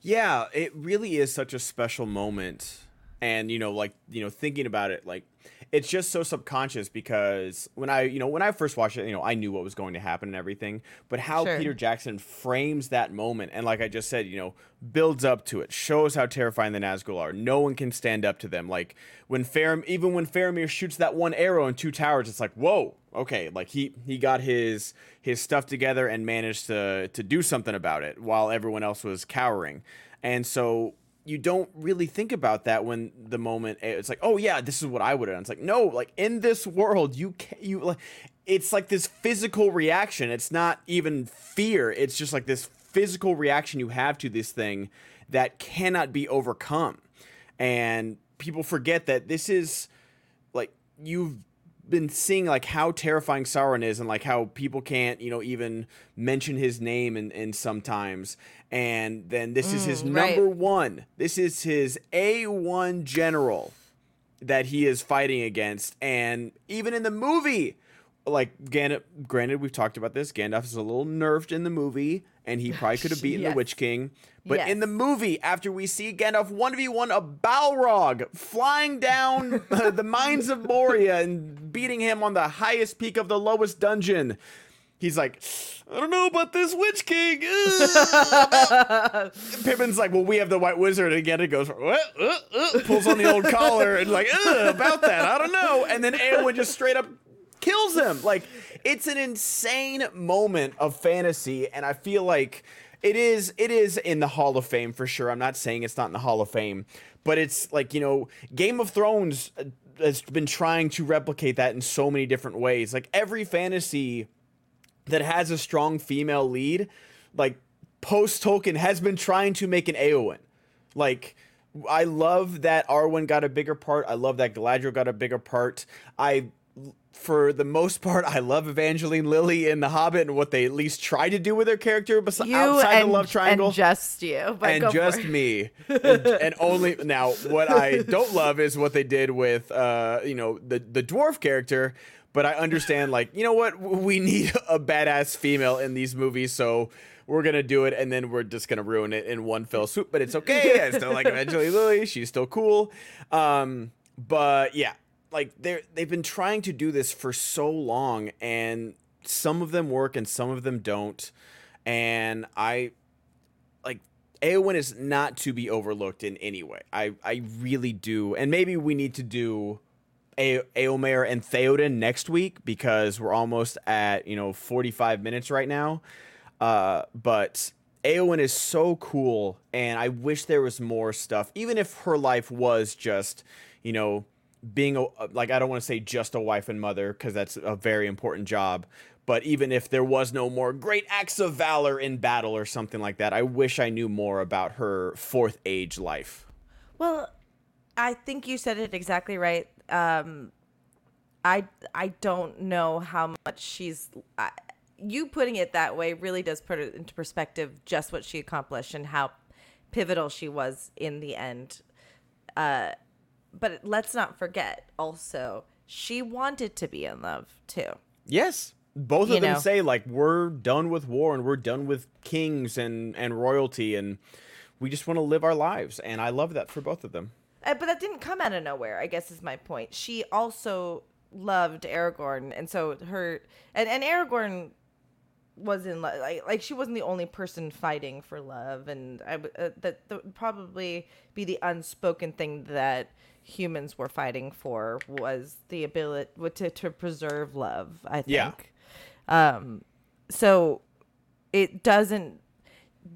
[SPEAKER 1] Yeah, it really is such a special moment. And, you know, like, you know, thinking about it, like, it's just so subconscious because when I, you know, when I first watched it, you know, I knew what was going to happen and everything, but how sure. Peter Jackson frames that moment and like I just said, you know, builds up to it, shows how terrifying the Nazgul are. No one can stand up to them. Like when Faram, even when Faramir shoots that one arrow in two towers, it's like, whoa, okay, like he he got his his stuff together and managed to to do something about it while everyone else was cowering. And so you don't really think about that when the moment eh, it's like, oh yeah, this is what I would have. It's like, no, like in this world, you can you like, it's like this physical reaction. It's not even fear. It's just like this physical reaction you have to this thing that cannot be overcome. And people forget that this is like you've been seeing like how terrifying Sauron is and like how people can't, you know, even mention his name and, and sometimes. And then this mm, is his mm, right. number one. This is his A1 general that he is fighting against. And even in the movie, like Gandalf, granted, we've talked about this. Gandalf is a little nerfed in the movie, and he probably could have beaten yes. the Witch King. But yes. in the movie, after we see Gandalf 1v1 a Balrog flying down the mines of Moria and beating him on the highest peak of the lowest dungeon, he's like, I don't know about this Witch King. Pippin's like, well, we have the White Wizard. And again, it goes, uh, uh, pulls on the old collar and like, about that, I don't know. And then Eowyn just straight up kills him. Like, it's an insane moment of fantasy. And I feel like it is it is in the Hall of Fame for sure. I'm not saying it's not in the Hall of Fame, but it's like you know, Game of Thrones uh, has been trying to replicate that in so many different ways. Like every fantasy that has a strong female lead, like post Tolkien has been trying to make an Eowyn. Like I love that Arwen got a bigger part. I love that Galadriel got a bigger part. I for the most part, I love Evangeline Lilly in The Hobbit and what they at least try to do with their character besides outside
[SPEAKER 2] and,
[SPEAKER 1] the love triangle.
[SPEAKER 2] and just you,
[SPEAKER 1] and just me, and, and only now. What I don't love is what they did with, uh, you know, the the dwarf character. But I understand, like, you know what, we need a badass female in these movies, so we're gonna do it, and then we're just gonna ruin it in one fell swoop. But it's okay. I still like Evangeline Lilly. She's still cool. Um, but yeah, like they're they've been trying to do this for so long, and some of them work and some of them don't. And I like Eowyn is not to be overlooked in any way. I I really do, and maybe we need to do. A- Eomer and Theoden next week because we're almost at you know 45 minutes right now. Uh, but Eowyn is so cool, and I wish there was more stuff. Even if her life was just, you know, being a like I don't want to say just a wife and mother because that's a very important job. But even if there was no more great acts of valor in battle or something like that, I wish I knew more about her fourth age life.
[SPEAKER 2] Well, I think you said it exactly right. Um, I I don't know how much she's. I, you putting it that way really does put it into perspective just what she accomplished and how pivotal she was in the end. Uh, but let's not forget also she wanted to be in love too.
[SPEAKER 1] Yes. Both of
[SPEAKER 2] You
[SPEAKER 1] them
[SPEAKER 2] know.
[SPEAKER 1] say like we're done with war and we're done with kings and and royalty and we just want to live our lives and I love that for both of them.
[SPEAKER 2] Uh, but that didn't come out of nowhere. I guess is my point. She also loved Aragorn, and so her and and Aragorn was in love. Like, like she wasn't the only person fighting for love, and I uh, that, that would probably be the unspoken thing that humans were fighting for was the ability to to preserve love. I think.
[SPEAKER 1] Yeah.
[SPEAKER 2] Um. So it doesn't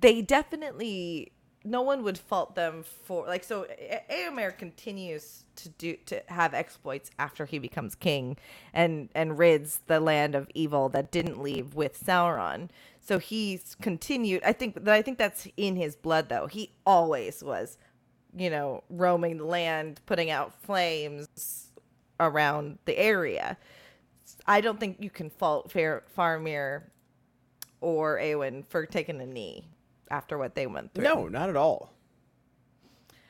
[SPEAKER 2] they definitely no one would fault them for like so A- Eomer continues to do to have exploits after he becomes king and and rids the land of evil that didn't leave with Sauron. So he's continued I think that I think that's in his blood though. He always was you know roaming the land, putting out flames around the area. I don't think you can fault Far- Faramir or Eowyn for taking a knee after what they went through.
[SPEAKER 1] No, not at all.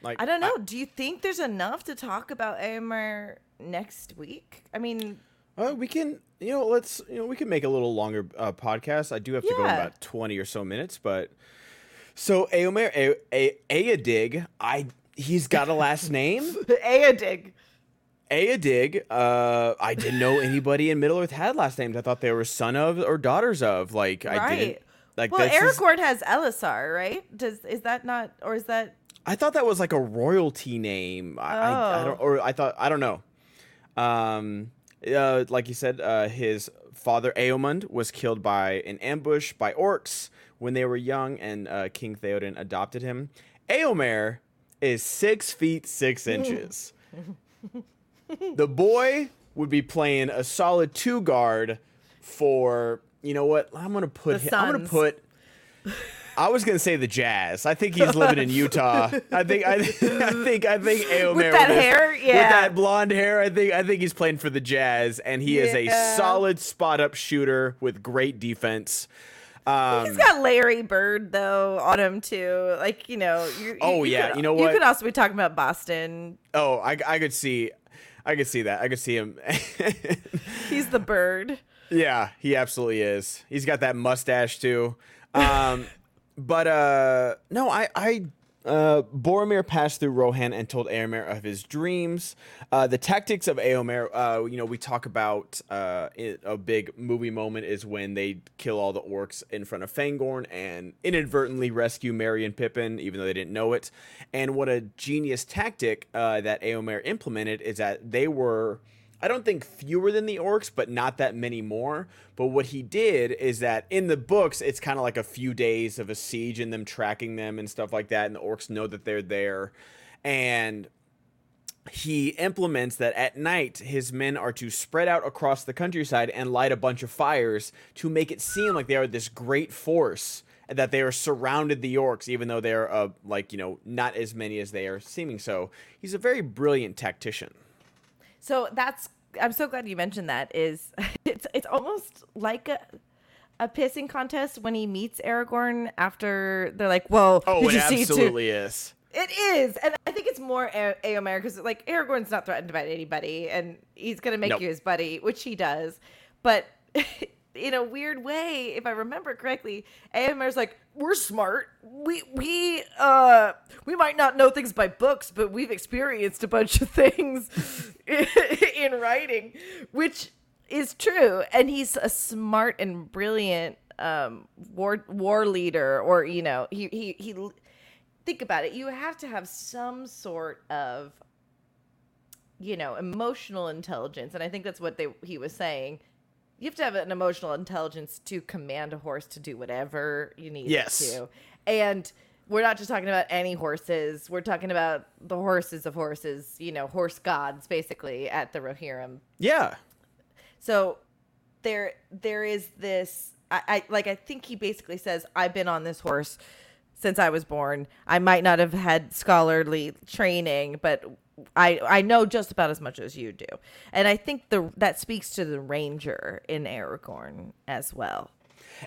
[SPEAKER 1] Like
[SPEAKER 2] I don't know. Do you think there's enough to talk about Eomer next week? I mean,
[SPEAKER 1] Uh, we can, you know, let's, you know, we can make a little longer uh, podcast. I do have to go in about twenty or so minutes, but so Eomer, A- A- Eadig, I he's got a last name,
[SPEAKER 2] Eadig.
[SPEAKER 1] Eadig. Uh, I didn't know anybody in Middle Earth had last names. I thought they were son of or daughters of. Like I didn't. Like
[SPEAKER 2] Well,
[SPEAKER 1] this is-
[SPEAKER 2] has Elessar, right? Does is that not, or is that?
[SPEAKER 1] I thought that was like a royalty name. I, I, I don't,
[SPEAKER 2] Oh.
[SPEAKER 1] or I thought I don't know. Um, uh, like you said, uh, his father Eomund was killed by an ambush by orcs when they were young, and uh, King Theoden adopted him. Eomer is six feet six inches. the boy would be playing a solid two guard for you know what? I'm gonna put him, I'm gonna put. I was gonna say the Jazz. I think he's living in Utah. I think I, I think I think Eomer
[SPEAKER 2] With that
[SPEAKER 1] his-
[SPEAKER 2] hair?
[SPEAKER 1] with that blonde hair. I think I think he's playing for the Jazz, and he is a solid spot up shooter with great defense. Um,
[SPEAKER 2] He's got Larry Bird though on him too. Like you know. You-
[SPEAKER 1] Oh,
[SPEAKER 2] you
[SPEAKER 1] yeah,
[SPEAKER 2] could-
[SPEAKER 1] you know what?
[SPEAKER 2] You could also be talking about Boston.
[SPEAKER 1] oh, I, I could see, I could see that. I could see him.
[SPEAKER 2] He's the bird.
[SPEAKER 1] Yeah, he absolutely is. He's got that mustache too. Um, but uh, no, I, I, uh, Boromir passed through Rohan and told Eomer of his dreams. Uh, the tactics of Eomer, uh, you know, we talk about uh, it, a big movie moment is when they kill all the orcs in front of Fangorn and inadvertently rescue Merry and Pippin, even though they didn't know it. And what a genius tactic uh, that Eomer implemented is that they were. I don't think fewer than the orcs, but not that many more. But what he did is that in the books, it's kind of like a few days of a siege and them tracking them and stuff like that, and the orcs know that they're there. And he implements that at night his men are to spread out across the countryside and light a bunch of fires to make it seem like they are this great force that they are surrounded the orcs even though they're uh, like you know not as many as they are seeming so he's a very brilliant tactician
[SPEAKER 2] So that's I'm so glad you mentioned that. Is it's it's almost like a a pissing contest when he meets Aragorn after they're like, "Well,
[SPEAKER 1] Oh,
[SPEAKER 2] did
[SPEAKER 1] it
[SPEAKER 2] you see too-"
[SPEAKER 1] absolutely is.
[SPEAKER 2] It is, and I think it's more Eomer because like Aragorn's not threatened by anybody, and he's gonna make
[SPEAKER 1] Nope.
[SPEAKER 2] you his buddy, which he does. But in a weird way, if I remember correctly, Eomer's like, "We're smart. We we uh we might not know things by books, but we've experienced a bunch of things in writing," which is true, and he's a smart and brilliant um war war leader, or you know, he he he think about it. You have to have some sort of you know emotional intelligence. And i think that's what they he was saying you have to have an emotional intelligence to command a horse to do whatever you need
[SPEAKER 1] Yes.
[SPEAKER 2] it to and we're not just talking about any horses we're talking about the horses of horses you know horse gods basically at the rohirrim
[SPEAKER 1] Yeah.
[SPEAKER 2] so there there is this I, I like I think he basically says I've been on this horse since I was born. I might not have had scholarly training, but I I know just about as much as you do. And I think the that speaks to the ranger in Aragorn as well.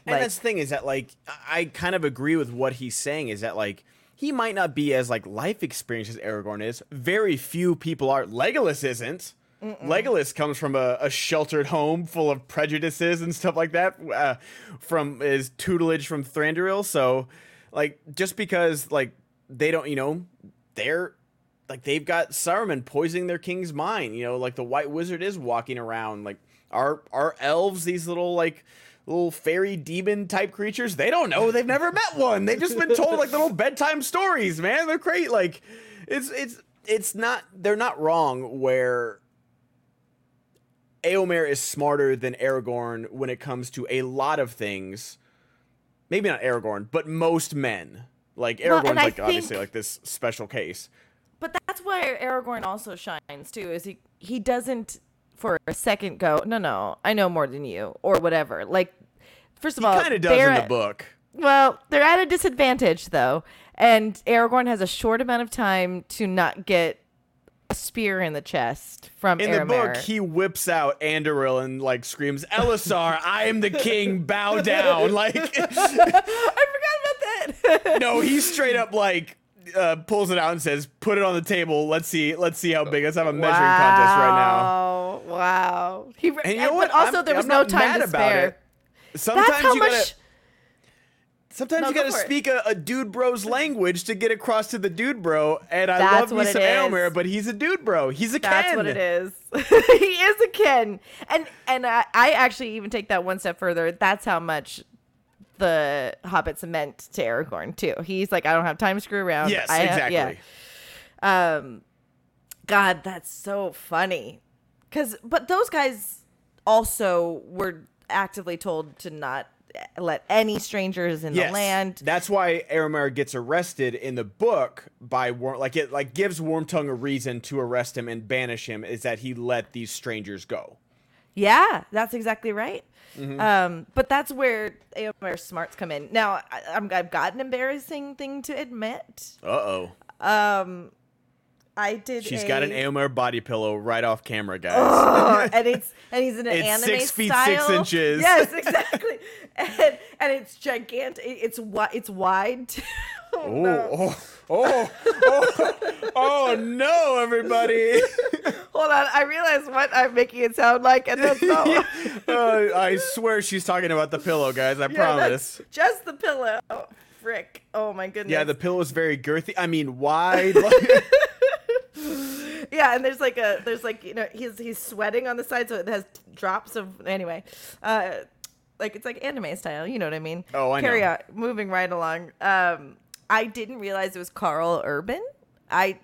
[SPEAKER 1] And
[SPEAKER 2] Like-
[SPEAKER 1] that's the thing is that like I kind of agree with what he's saying is that like he might not be as like life experienced as Aragorn is. Very few people are. Legolas isn't. Legolas comes from a, a sheltered home full of prejudices and stuff like that uh, from his tutelage from Thranduil. So like just because like they don't you know they're like they've got Saruman poisoning their king's mind. You know, like the White Wizard is walking around. Like our our elves, these little like little fairy demon type creatures, they don't know. They've never met one. They've just been told like little bedtime stories. Man, they're great. Like it's it's it's not. They're not wrong. Where Eomer is smarter than Aragorn when it comes to a lot of things. Maybe not Aragorn, but most men. Like
[SPEAKER 2] Well,
[SPEAKER 1] Aragorn's
[SPEAKER 2] I
[SPEAKER 1] like obviously like this special case.
[SPEAKER 2] But that's why Aragorn also shines too. Is he he doesn't for a second go no no I know more than you or whatever. Like first of all.
[SPEAKER 1] He
[SPEAKER 2] all,
[SPEAKER 1] kind of does in the book.
[SPEAKER 2] Well, they're at a disadvantage though, and Aragorn has a short amount of time to not get a spear in the chest from
[SPEAKER 1] In the book, he whips out Anduril and like screams, "Elessar, I am the king. Bow down!" Like,
[SPEAKER 2] I forgot about that.
[SPEAKER 1] no, he's straight up like uh, pulls it out and says, "Put it on the table. Let's see. Let's see how big. Let's have a measuring contest right now."
[SPEAKER 2] Wow, Wow. He,
[SPEAKER 1] And you know
[SPEAKER 2] but
[SPEAKER 1] what?
[SPEAKER 2] also,
[SPEAKER 1] I'm-
[SPEAKER 2] there was
[SPEAKER 1] I'm
[SPEAKER 2] no time to
[SPEAKER 1] about
[SPEAKER 2] spare.
[SPEAKER 1] it. Sometimes
[SPEAKER 2] That's how
[SPEAKER 1] you
[SPEAKER 2] much.
[SPEAKER 1] gotta. Sometimes
[SPEAKER 2] No,
[SPEAKER 1] you gotta speak a, a dude bro's language to get across to the dude bro. And I
[SPEAKER 2] That's
[SPEAKER 1] love me some
[SPEAKER 2] is.
[SPEAKER 1] But he's a dude bro. He's a cat.
[SPEAKER 2] That's
[SPEAKER 1] Ken.
[SPEAKER 2] what it is. he is a Ken, and and I, I actually even take that one step further. That's how much the hobbits meant to Aragorn too. He's like, I don't have time to screw around.
[SPEAKER 1] Yes,
[SPEAKER 2] I have-
[SPEAKER 1] exactly.
[SPEAKER 2] yeah. Um, God, that's so funny. Cause, but those guys also were actively told to not let any strangers in
[SPEAKER 1] Yes.
[SPEAKER 2] the land.
[SPEAKER 1] That's why Aramir gets arrested in the book by Worm. Like it, like gives Wormtongue a reason to arrest him and banish him. Is that he let these strangers go?
[SPEAKER 2] Yeah, that's exactly right.
[SPEAKER 1] Mm-hmm.
[SPEAKER 2] Um, but that's where Eomer smarts come in. Now, I, I'm, I've got an embarrassing thing to admit.
[SPEAKER 1] Uh oh.
[SPEAKER 2] Um, I did.
[SPEAKER 1] She's
[SPEAKER 2] a,
[SPEAKER 1] got an Eomer body pillow right off camera, guys.
[SPEAKER 2] Oh, and it's and he's in an
[SPEAKER 1] It's
[SPEAKER 2] anime
[SPEAKER 1] six feet, six inches.
[SPEAKER 2] Yes, exactly. and and it's gigantic. It's It's wide. oh, no.
[SPEAKER 1] oh, oh, oh, oh, no, everybody.
[SPEAKER 2] Hold on, I realize what I'm making it sound like, and that's not.
[SPEAKER 1] uh, I swear she's talking about the pillow, guys. I
[SPEAKER 2] Yeah,
[SPEAKER 1] promise.
[SPEAKER 2] just the pillow. Frick. Oh my goodness.
[SPEAKER 1] Yeah, the pillow is very girthy. I mean, wide.
[SPEAKER 2] Yeah, and there's like a there's like you know he's he's sweating on the side, so it has drops of anyway. Uh, like it's like anime style, you know what I mean?
[SPEAKER 1] Oh, I
[SPEAKER 2] Carry
[SPEAKER 1] know.
[SPEAKER 2] on, moving right along. Um, I didn't realize it was Karl Urban. I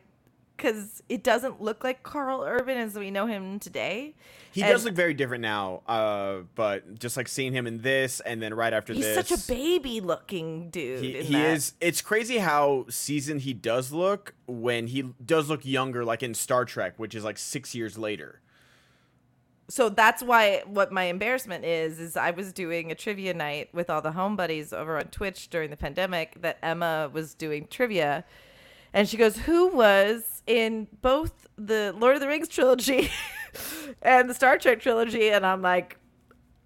[SPEAKER 2] because it doesn't look like Karl Urban as we know him today.
[SPEAKER 1] he
[SPEAKER 2] And
[SPEAKER 1] does look very different now. Uh, but just like seeing him in this, and then right after
[SPEAKER 2] He's
[SPEAKER 1] this,
[SPEAKER 2] such a baby looking dude.
[SPEAKER 1] He, he is. It's crazy how seasoned he does look when he does look younger, like in Star Trek, which is like six years later.
[SPEAKER 2] so that's why what my embarrassment is is I was doing a trivia night with all the home buddies over on Twitch during the pandemic that Emma was doing trivia and she goes who was in both the Lord of the Rings trilogy and the Star Trek trilogy, and I'm like,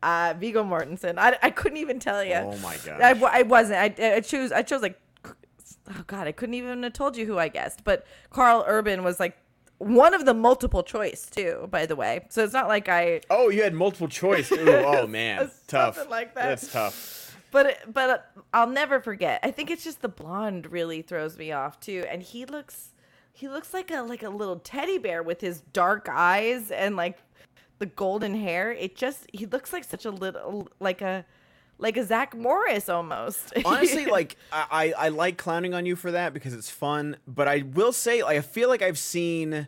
[SPEAKER 2] uh, Viggo Mortensen. I, I couldn't even tell you.
[SPEAKER 1] Oh my god!
[SPEAKER 2] I, I wasn't. I, I choose. I chose like, oh god, I couldn't even have told you who I guessed. But Karl Urban was like one of the multiple choice too. By the way, so it's not like I.
[SPEAKER 1] Oh, you had multiple choice. Ooh, oh man, tough.
[SPEAKER 2] Like that.
[SPEAKER 1] That's tough.
[SPEAKER 2] But but uh, I'll never forget. I think it's just the blonde really throws me off too, and he looks he looks like a like a little teddy bear with his dark eyes and like the golden hair. It just he looks like such a little like a like a Zach Morris almost.
[SPEAKER 1] Honestly, like I, I like clowning on you for that because it's fun. But I will say, like, I feel like I've seen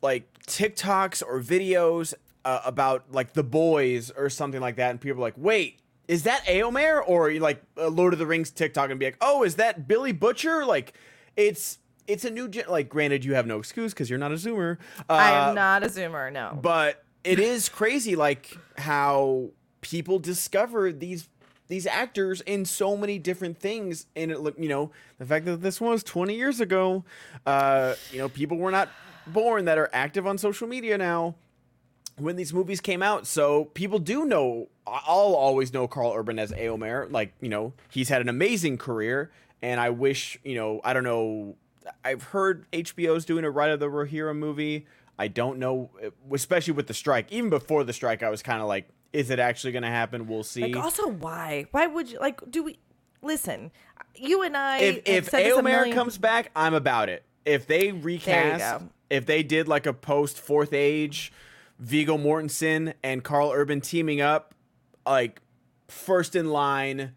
[SPEAKER 1] like TikToks or videos uh, about like the boys or something like that, and people are like, "Wait, is that Eomer?" Or like a Lord of the Rings TikTok and be like, "Oh, is that Billy Butcher?" Like, it's it's a new gen- like. Granted, you have no excuse because you're not a Zoomer. Uh,
[SPEAKER 2] I am not a zoomer, no.
[SPEAKER 1] but it is crazy like how people discover these these actors in so many different things and it look you know the fact that this was 20 years ago uh you know people were not born that are active on social media now when these movies came out so people do know i'll always know karl urban as eomer like you know he's had an amazing career and i wish you know i don't know i've heard hbo's doing a Ride of the rohirrim movie. I don't know especially with the strike. Even before the strike i was kind of like is it actually going to happen? We'll see.
[SPEAKER 2] Like also why? Why would you like do we listen, you and I
[SPEAKER 1] if if
[SPEAKER 2] said this a.
[SPEAKER 1] Eomer
[SPEAKER 2] million-
[SPEAKER 1] comes back, I'm about it. If they recast, if they did like a post Fourth Age, Viggo Mortensen and Karl Urban teaming up, like first in line,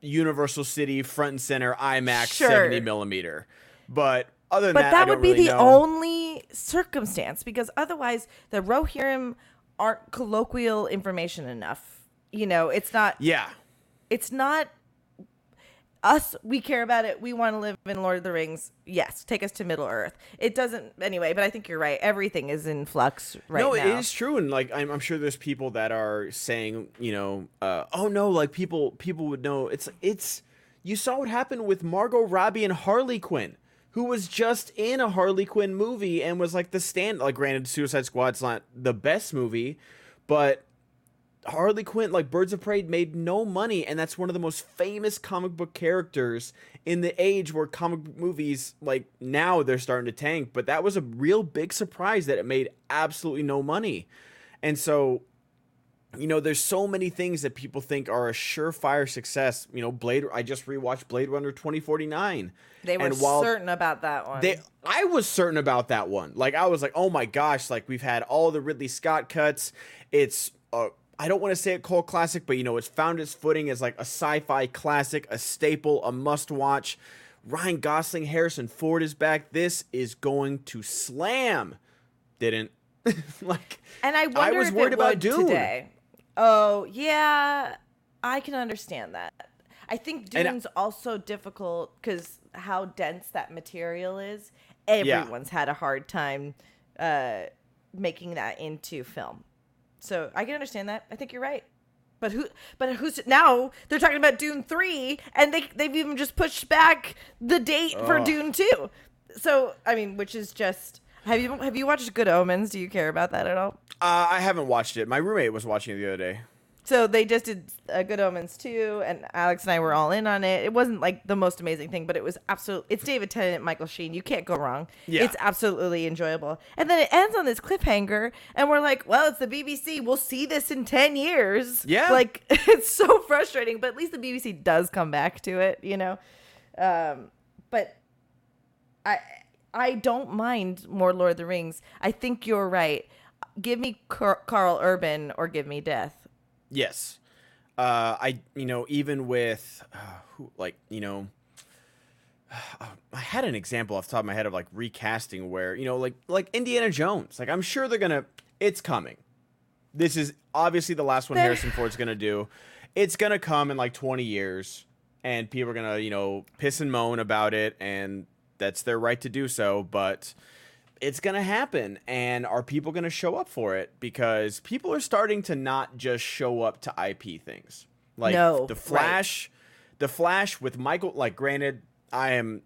[SPEAKER 1] Universal City front and center IMAX
[SPEAKER 2] Sure.
[SPEAKER 1] 70 millimeter. But other than
[SPEAKER 2] But
[SPEAKER 1] that,
[SPEAKER 2] that
[SPEAKER 1] I don't
[SPEAKER 2] would be
[SPEAKER 1] really
[SPEAKER 2] the
[SPEAKER 1] know.
[SPEAKER 2] only circumstance because otherwise the Rohirrim aren't colloquial information enough. You know, it's not
[SPEAKER 1] Yeah.
[SPEAKER 2] it's not us we care about it. We want to live in Lord of the Rings. Yes, take us to Middle Earth. It doesn't anyway, but I think you're right. Everything is in flux right
[SPEAKER 1] no,
[SPEAKER 2] now.
[SPEAKER 1] No it is true, and like I'm, I'm sure there's people that are saying, you know, uh, oh no, like people people would know. It's it's you saw what happened with Margot Robbie and Harley Quinn, who was just in a Harley Quinn movie and was like the stand. Like, granted, Suicide Squad's not the best movie, but Harley Quinn, like Birds of Prey, made no money, and that's one of the most famous comic book characters in the age where comic book movies, like now, they're starting to tank. But that was a real big surprise that it made absolutely no money, and so, you know, there's so many things that people think are a surefire success. You know, Blade. I just rewatched Blade Runner 2049.
[SPEAKER 2] they were
[SPEAKER 1] and while-
[SPEAKER 2] certain about that one.
[SPEAKER 1] they I was certain about that one. Like I was like, "Oh my gosh, like we've had all the Ridley Scott cuts. It's uh I don't want to say a cult classic, but you know, it's found its footing as like a sci-fi classic, a staple, a must-watch. Ryan Gosling, Harrison Ford is back. This is going to slam. Didn't. like
[SPEAKER 2] And I wonder
[SPEAKER 1] was
[SPEAKER 2] if
[SPEAKER 1] worried about Dune.
[SPEAKER 2] today. Oh yeah, I can understand that. I think
[SPEAKER 1] I-
[SPEAKER 2] Dune's also difficult because how dense that material is. Everyone's had a hard time uh, making that into film, so I can understand that. I think you're right. But who? But who's now? They're talking about Dune three, and they they've even just pushed back the date for Dune two. So I mean, which is just. Have you have you watched Good Omens? Do you care about that at all?
[SPEAKER 1] uh, I haven't watched it. My roommate was watching it the other day.
[SPEAKER 2] So they just did uh, Good Omens 2, and Alex and I were all in on it. It wasn't like the most amazing thing, but it was absolutely. It's David Tennant, Michael Sheen. You can't go wrong.
[SPEAKER 1] Yeah.
[SPEAKER 2] It's absolutely enjoyable. And then it ends on this cliffhanger, and we're like, well, it's the BBC. We'll see this in 10 years.
[SPEAKER 1] Yeah.
[SPEAKER 2] Like, it's so frustrating, but at least the BBC does come back to it, you know? Um, but I. I don't mind more Lord of the Rings. I think you're right. Give me Car- Karl Urban or give me death.
[SPEAKER 1] Yes. Uh, I you know even with uh, who like you know I had an example off the top of my head of like recasting where you know like like Indiana Jones like I'm sure they're gonna it's coming. This is obviously the last one Harrison Ford's gonna do. It's gonna come in like 20 years, and people are gonna you know piss and moan about it, and that's their right to do so. But it's gonna happen and are people gonna show up for it because people are starting to not just show up to ip things like
[SPEAKER 2] No,
[SPEAKER 1] the
[SPEAKER 2] right.
[SPEAKER 1] flash the flash with michael like granted i am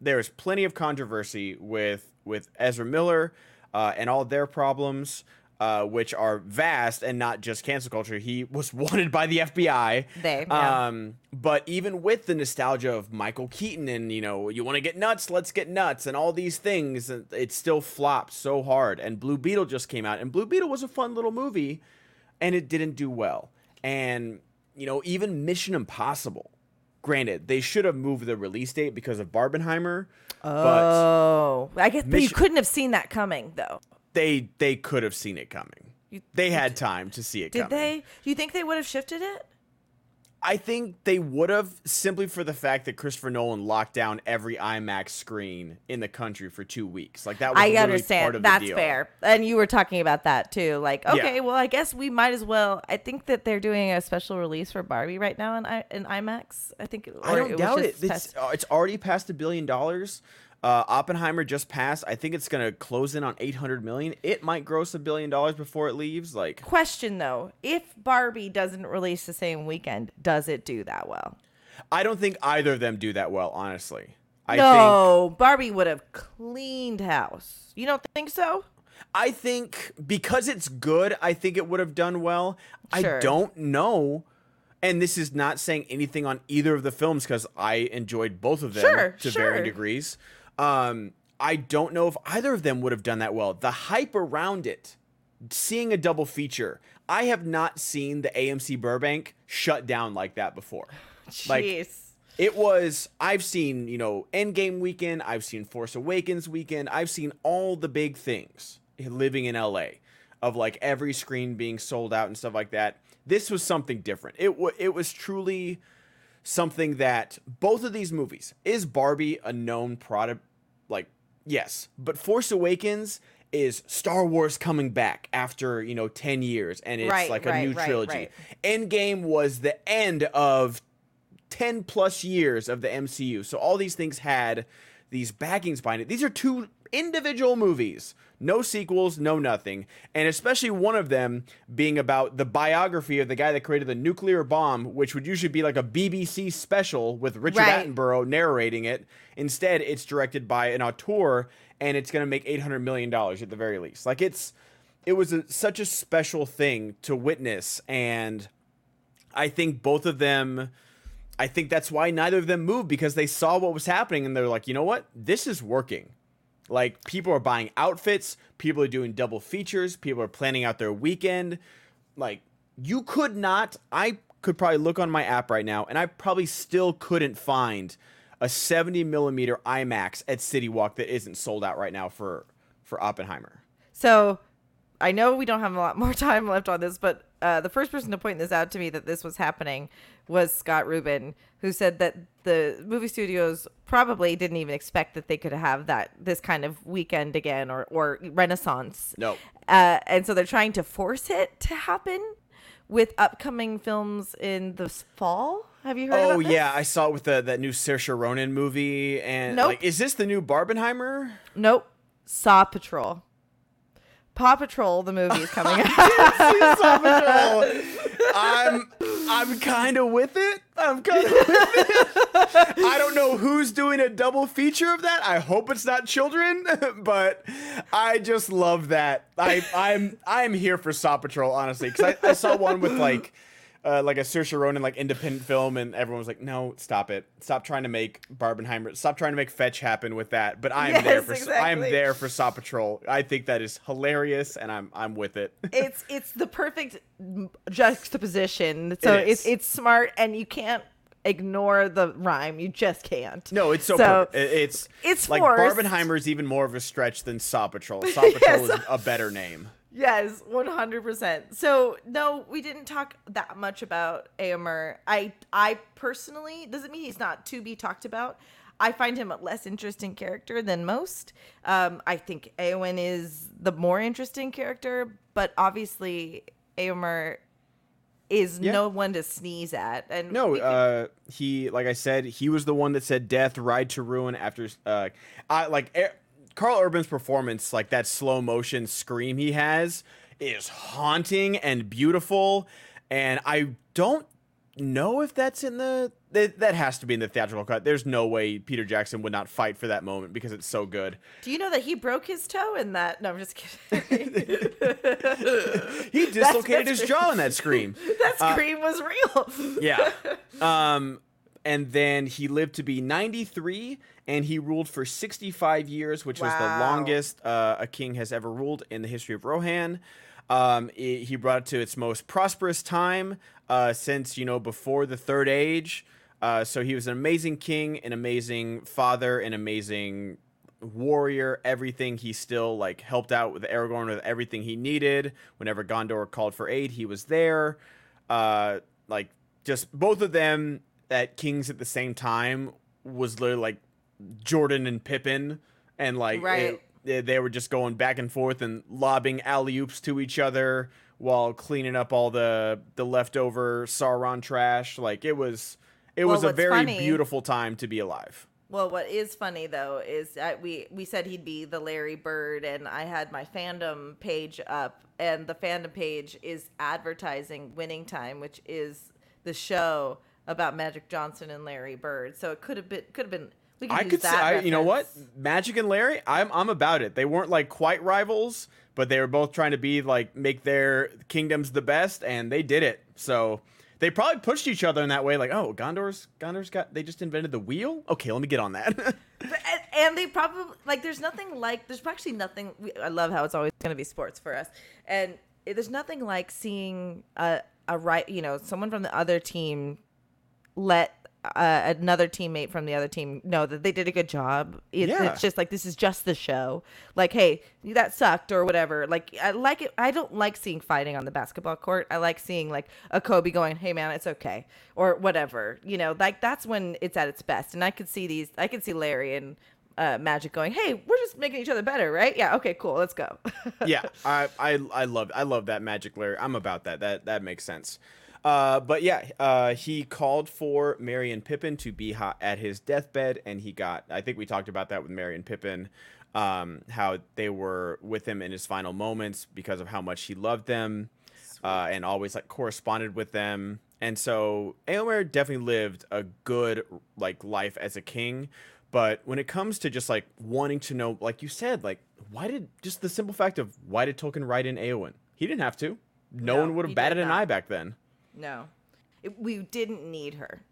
[SPEAKER 1] there's plenty of controversy with with ezra miller uh, and all their problems, uh, which are vast and not just cancel culture. He was wanted by the FBI.
[SPEAKER 2] They, yeah.
[SPEAKER 1] Um, but even with the nostalgia of Michael Keaton and you know you want to get nuts, let's get nuts, and all these things, it still flopped so hard. And Blue Beetle just came out, and Blue Beetle was a fun little movie, and it didn't do well. And you know even Mission Impossible. Granted, they should have moved the release date because of Barbenheimer.
[SPEAKER 2] Oh, I guess, but you couldn't have seen that coming, though.
[SPEAKER 1] They they could have seen it coming.
[SPEAKER 2] You-
[SPEAKER 1] They had time to see it
[SPEAKER 2] Did
[SPEAKER 1] coming.
[SPEAKER 2] they? Do you think they would have shifted it?
[SPEAKER 1] I think they would have simply for the fact that Christopher Nolan locked down every IMAX screen in the country for two weeks. Like that was
[SPEAKER 2] I
[SPEAKER 1] literally part
[SPEAKER 2] understand.
[SPEAKER 1] of the
[SPEAKER 2] That's
[SPEAKER 1] deal.
[SPEAKER 2] fair. And you were talking about that too. Like,
[SPEAKER 1] Yeah.
[SPEAKER 2] okay, well, I guess we might as well. I think that they're doing a special release for Barbie right now in, I, in IMAX. I think.
[SPEAKER 1] I don't
[SPEAKER 2] was
[SPEAKER 1] doubt it. It's, uh, it's already past a billion dollars. Uh, Oppenheimer just passed. I think it's gonna close in on eight hundred million. It might gross a billion dollars before it leaves. Like
[SPEAKER 2] Question though: If Barbie doesn't release the same weekend, does it do that well?
[SPEAKER 1] I don't think either of them do that well. Honestly, I think
[SPEAKER 2] no, Barbie would have cleaned house. You don't think so?
[SPEAKER 1] I think because it's good, I think it would have done well.
[SPEAKER 2] Sure.
[SPEAKER 1] I don't know. And this is not saying anything on either of the films because I enjoyed both of them
[SPEAKER 2] Sure,
[SPEAKER 1] to
[SPEAKER 2] sure.
[SPEAKER 1] varying degrees. Um, I don't know if either of them would have done that well. The hype around it, seeing a double feature, I have not seen the AMC Burbank shut down like that before. Like, it was I've seen, you know, Endgame weekend, I've seen Force Awakens weekend, I've seen all the big things living in LA of like every screen being sold out and stuff like that. This was something different. It wa it was truly something that both of these movies is Barbie a known product like yes, but Force Awakens is Star Wars coming back after, you know, 10 years and it's
[SPEAKER 2] Right,
[SPEAKER 1] like a
[SPEAKER 2] right,
[SPEAKER 1] new
[SPEAKER 2] right,
[SPEAKER 1] trilogy. Endgame was the end of 10 plus years of the MCU. So all these things had these backings behind it. These are two individual movies. No sequels, no nothing. And especially one of them being about the biography of the guy that created the nuclear bomb, which would usually be like a BBC special with Richard
[SPEAKER 2] Right.
[SPEAKER 1] Attenborough narrating it. Instead, it's directed by an auteur and it's going to make $800 million at the very least. Like it's it was a, such a special thing to witness and I think both of them I think that's why neither of them moved because they saw what was happening and they're like, "You know what? This is working." Like people are buying outfits, people are doing double features, people are planning out their weekend. Like you could not I could probably look on my app right now and I probably still couldn't find a 70 millimeter IMAX at City Walk that isn't sold out right now for for Oppenheimer.
[SPEAKER 2] So I know we don't have a lot more time left on this, but uh, the first person to point this out to me that this was happening was Scott Rubin, who said that the movie studios probably didn't even expect that they could have that this kind of weekend again or or renaissance.
[SPEAKER 1] No.
[SPEAKER 2] Uh, and so they're trying to force it to happen with upcoming films in the fall. Have you heard?
[SPEAKER 1] Oh yeah, I saw it with the that new Saoirse Ronan movie and
[SPEAKER 2] Nope.
[SPEAKER 1] like is this the new Barbenheimer?
[SPEAKER 2] Nope. Saw Patrol. Paw Patrol, the movie is coming out.
[SPEAKER 1] I'm I'm kind of with it. I'm kind of with it. I don't know who's doing a double feature of that. I hope it's not children, but I just love that. I I'm I'm here for Saw Patrol honestly because I, I saw one with like. Uh, like a Saoirse Ronan like independent film, and everyone was like, "No, stop it! Stop trying to make Barbenheimer. Stop trying to make Fetch happen with that." But I'm there for
[SPEAKER 2] exactly.
[SPEAKER 1] I'm there for Saw Patrol. I think that is hilarious, and I'm I'm with it.
[SPEAKER 2] it's it's the perfect juxtaposition. So
[SPEAKER 1] It
[SPEAKER 2] it's it's smart and you can't ignore the rhyme. You just can't.
[SPEAKER 1] No, it's so,
[SPEAKER 2] So.
[SPEAKER 1] It's
[SPEAKER 2] it's
[SPEAKER 1] like
[SPEAKER 2] forced.
[SPEAKER 1] Barbenheimer is even more of a stretch than Saw Patrol. Saw Patrol
[SPEAKER 2] Yes.
[SPEAKER 1] is a better name.
[SPEAKER 2] Yes, one hundred percent. So no, we didn't talk that much about Eomer. I I personally doesn't mean he's not to be talked about. I find him a less interesting character than most. Um, I think Eowyn is the more interesting character, but obviously Eomer is
[SPEAKER 1] Yeah.
[SPEAKER 2] no one to sneeze at. And
[SPEAKER 1] No,
[SPEAKER 2] can-
[SPEAKER 1] uh, he like I said, he was the one that said "Death, ride to ruin." After, uh, I like eh, Karl Urban's performance, like that slow motion scream he has, is haunting and beautiful. And I don't know if that's in the that, that has to be in the theatrical cut. There's no way Peter Jackson would not fight for that moment because it's so good.
[SPEAKER 2] Do you know that he broke his toe in that? No, I'm just kidding.
[SPEAKER 1] he dislocated his jaw in that scream.
[SPEAKER 2] that scream uh, was real.
[SPEAKER 1] yeah. Um and then he lived to be 93 and he ruled for 65 years, which wow. was the longest uh, a king has ever ruled in the history of Rohan. Um, it, he brought it to its most prosperous time uh, since you know before the Third Age. Uh, so he was an amazing king, an amazing father, an amazing warrior. Everything he still like helped out with Aragorn with everything he needed. Whenever Gondor called for aid, he was there. Uh, like just both of them at kings at the same time was literally like Jordan and Pippin, and like right. it, they were just going back and forth and lobbing alley oops to each other while cleaning up all the the leftover Sauron trash. Like it was, it well, was a very funny, beautiful time to be alive.
[SPEAKER 2] Well, what is funny though is that we we said he'd be the Larry Bird, and I had my fandom page up, and the fandom page is advertising Winning Time, which is the show about Magic Johnson and Larry Bird. So it could have been could have been
[SPEAKER 1] I could say, I, you know what, Magic and Larry, I'm I'm about it. They weren't like quite rivals, but they were both trying to be like make their kingdoms the best, and they did it. So they probably pushed each other in that way. Like, oh, Gondor's Gondor's got they just invented the wheel. Okay, let me get on that.
[SPEAKER 2] and, and, they probably like there's nothing like there's actually nothing. I love how it's always going to be sports for us, and eh, there's nothing like seeing a a right you know someone from the other team let uh, another teammate from the other team know that they did a good job. It, yeah. It's just like this is just the show. Like, hey, that sucked or whatever. Like, I like it. I don't like seeing fighting on the basketball court. I like seeing like a Kobe going, "Hey, man, it's okay," or whatever. You know, like that's when it's at its best. And I could see these. I could see Larry and uh, Magic going, "Hey, we're just making each other better, right? Yeah, okay, cool, let's go."
[SPEAKER 1] yeah, I I I love I love that Magic Larry. I'm about that. That that makes sense. Uh, but yeah, uh, he called for Merry and Pippin to be hot at his deathbed, and he got. I think we talked about that with Merry and Pippin, um, how they were with him in his final moments because of how much he loved them, uh, and always like corresponded with them. And so Eomer definitely lived a good like life as a king. But when it comes to just like wanting to know, like you said, like why did just the simple fact of why did Tolkien write in Eowyn? He didn't have to. No, no one would have batted an eye back then.
[SPEAKER 2] No, it, we didn't need her.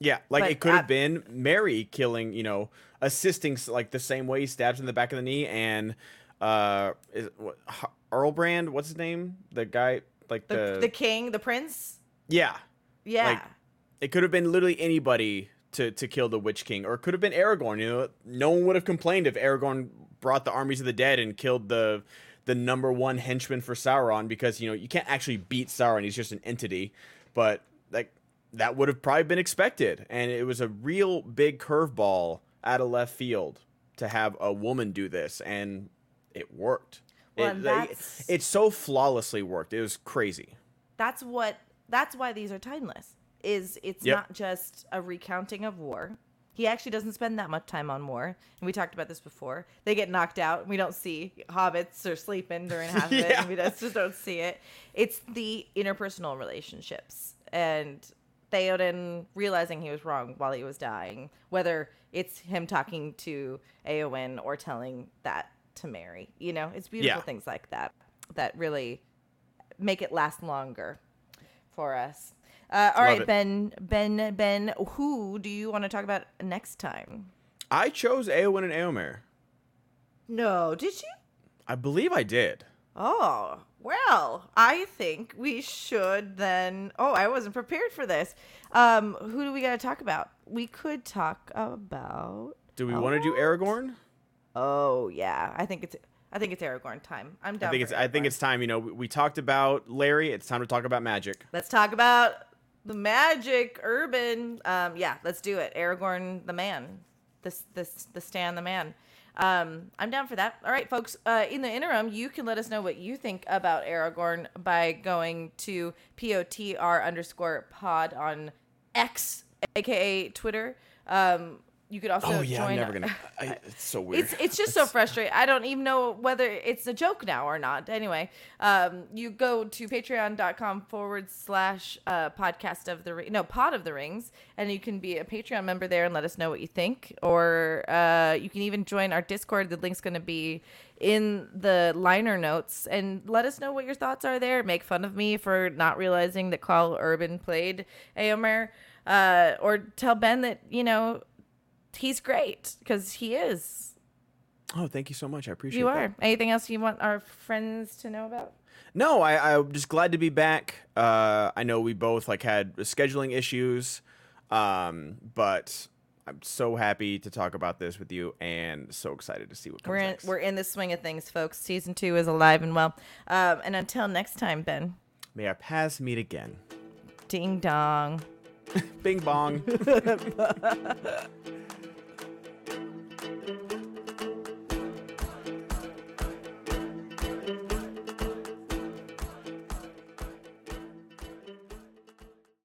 [SPEAKER 1] Yeah, like but it could have been Merry killing, you know, assisting like the same way he stabs in the back of the knee, and uh, is what Earlbrand? What's his name? The guy, like the
[SPEAKER 2] the, the king, the prince.
[SPEAKER 1] Yeah,
[SPEAKER 2] yeah.
[SPEAKER 1] Like, it could have been literally anybody to to kill the Witch King, or it could have been Aragorn. You know, no one would have complained if Aragorn brought the armies of the dead and killed the the number one henchman for Sauron because you know you can't actually beat Sauron; he's just an entity. But like that would have probably been expected, and it was a real big curveball out of left field to have a woman do this, and it worked. Well, it, like, it so flawlessly worked. It was crazy.
[SPEAKER 2] That's what. That's why these are timeless. Is it's yep. not just a recounting of war he actually doesn't spend that much time on war. And we talked about this before. They get knocked out. We don't see hobbits or sleeping during half of it. yeah. We just don't see it. It's the interpersonal relationships and Theoden realizing he was wrong while he was dying, whether it's him talking to Eowyn or telling that to Merry. You know, it's beautiful yeah. things like that that really make it last longer for us. Uh, all Love right, it. Ben, Ben, Ben, who do you want to talk about next time?
[SPEAKER 1] I chose Eowyn and Eomer.
[SPEAKER 2] No, did you?
[SPEAKER 1] I believe I did.
[SPEAKER 2] Oh, well, I think we should then. Oh, I wasn't prepared for this. Um, who do we got to talk about? We could talk about.
[SPEAKER 1] Do we want to do Aragorn?
[SPEAKER 2] Oh yeah, I think it's. I think it's Aragorn time. I'm done.
[SPEAKER 1] I think it's. I think it's time. You know, we, we talked about Larry. It's time to talk about magic.
[SPEAKER 2] Let's talk about the magic urban. Um, yeah, let's do it. Aragorn the man. This this the Stan the man. Um, I'm down for that. All right, folks. Uh, in the interim, you can let us know what you think about Aragorn by going to potr underscore pod on X, aka Twitter. Um, you could also
[SPEAKER 1] Oh yeah,
[SPEAKER 2] join.
[SPEAKER 1] I'm never gonna. I, it's so weird.
[SPEAKER 2] It's it's just so frustrating. I don't even know whether it's a joke now or not. Anyway, um, you go to patreon.com forward slash uh, podcast of the ring, no pod of the rings, and you can be a Patreon member there and let us know what you think. Or uh, you can even join our Discord. The link's going to be in the liner notes, and let us know what your thoughts are there. Make fun of me for not realizing that Karl Urban played Eomer. Uh, or tell Ben that you know he's great because he is.
[SPEAKER 1] oh, thank you so much. I appreciate
[SPEAKER 2] You
[SPEAKER 1] that.
[SPEAKER 2] are. Anything else you want our friends to know about?
[SPEAKER 1] No, I, I'm just glad to be back. Uh, I know we both like had scheduling issues, um, but I'm so happy to talk about this with you, and so excited to see what comes
[SPEAKER 2] We're in,
[SPEAKER 1] next.
[SPEAKER 2] we're in the swing of things, folks. Season two is alive and well. Um, and until next time, Ben.
[SPEAKER 1] May our paths meet again.
[SPEAKER 2] Ding dong.
[SPEAKER 1] Bing bong.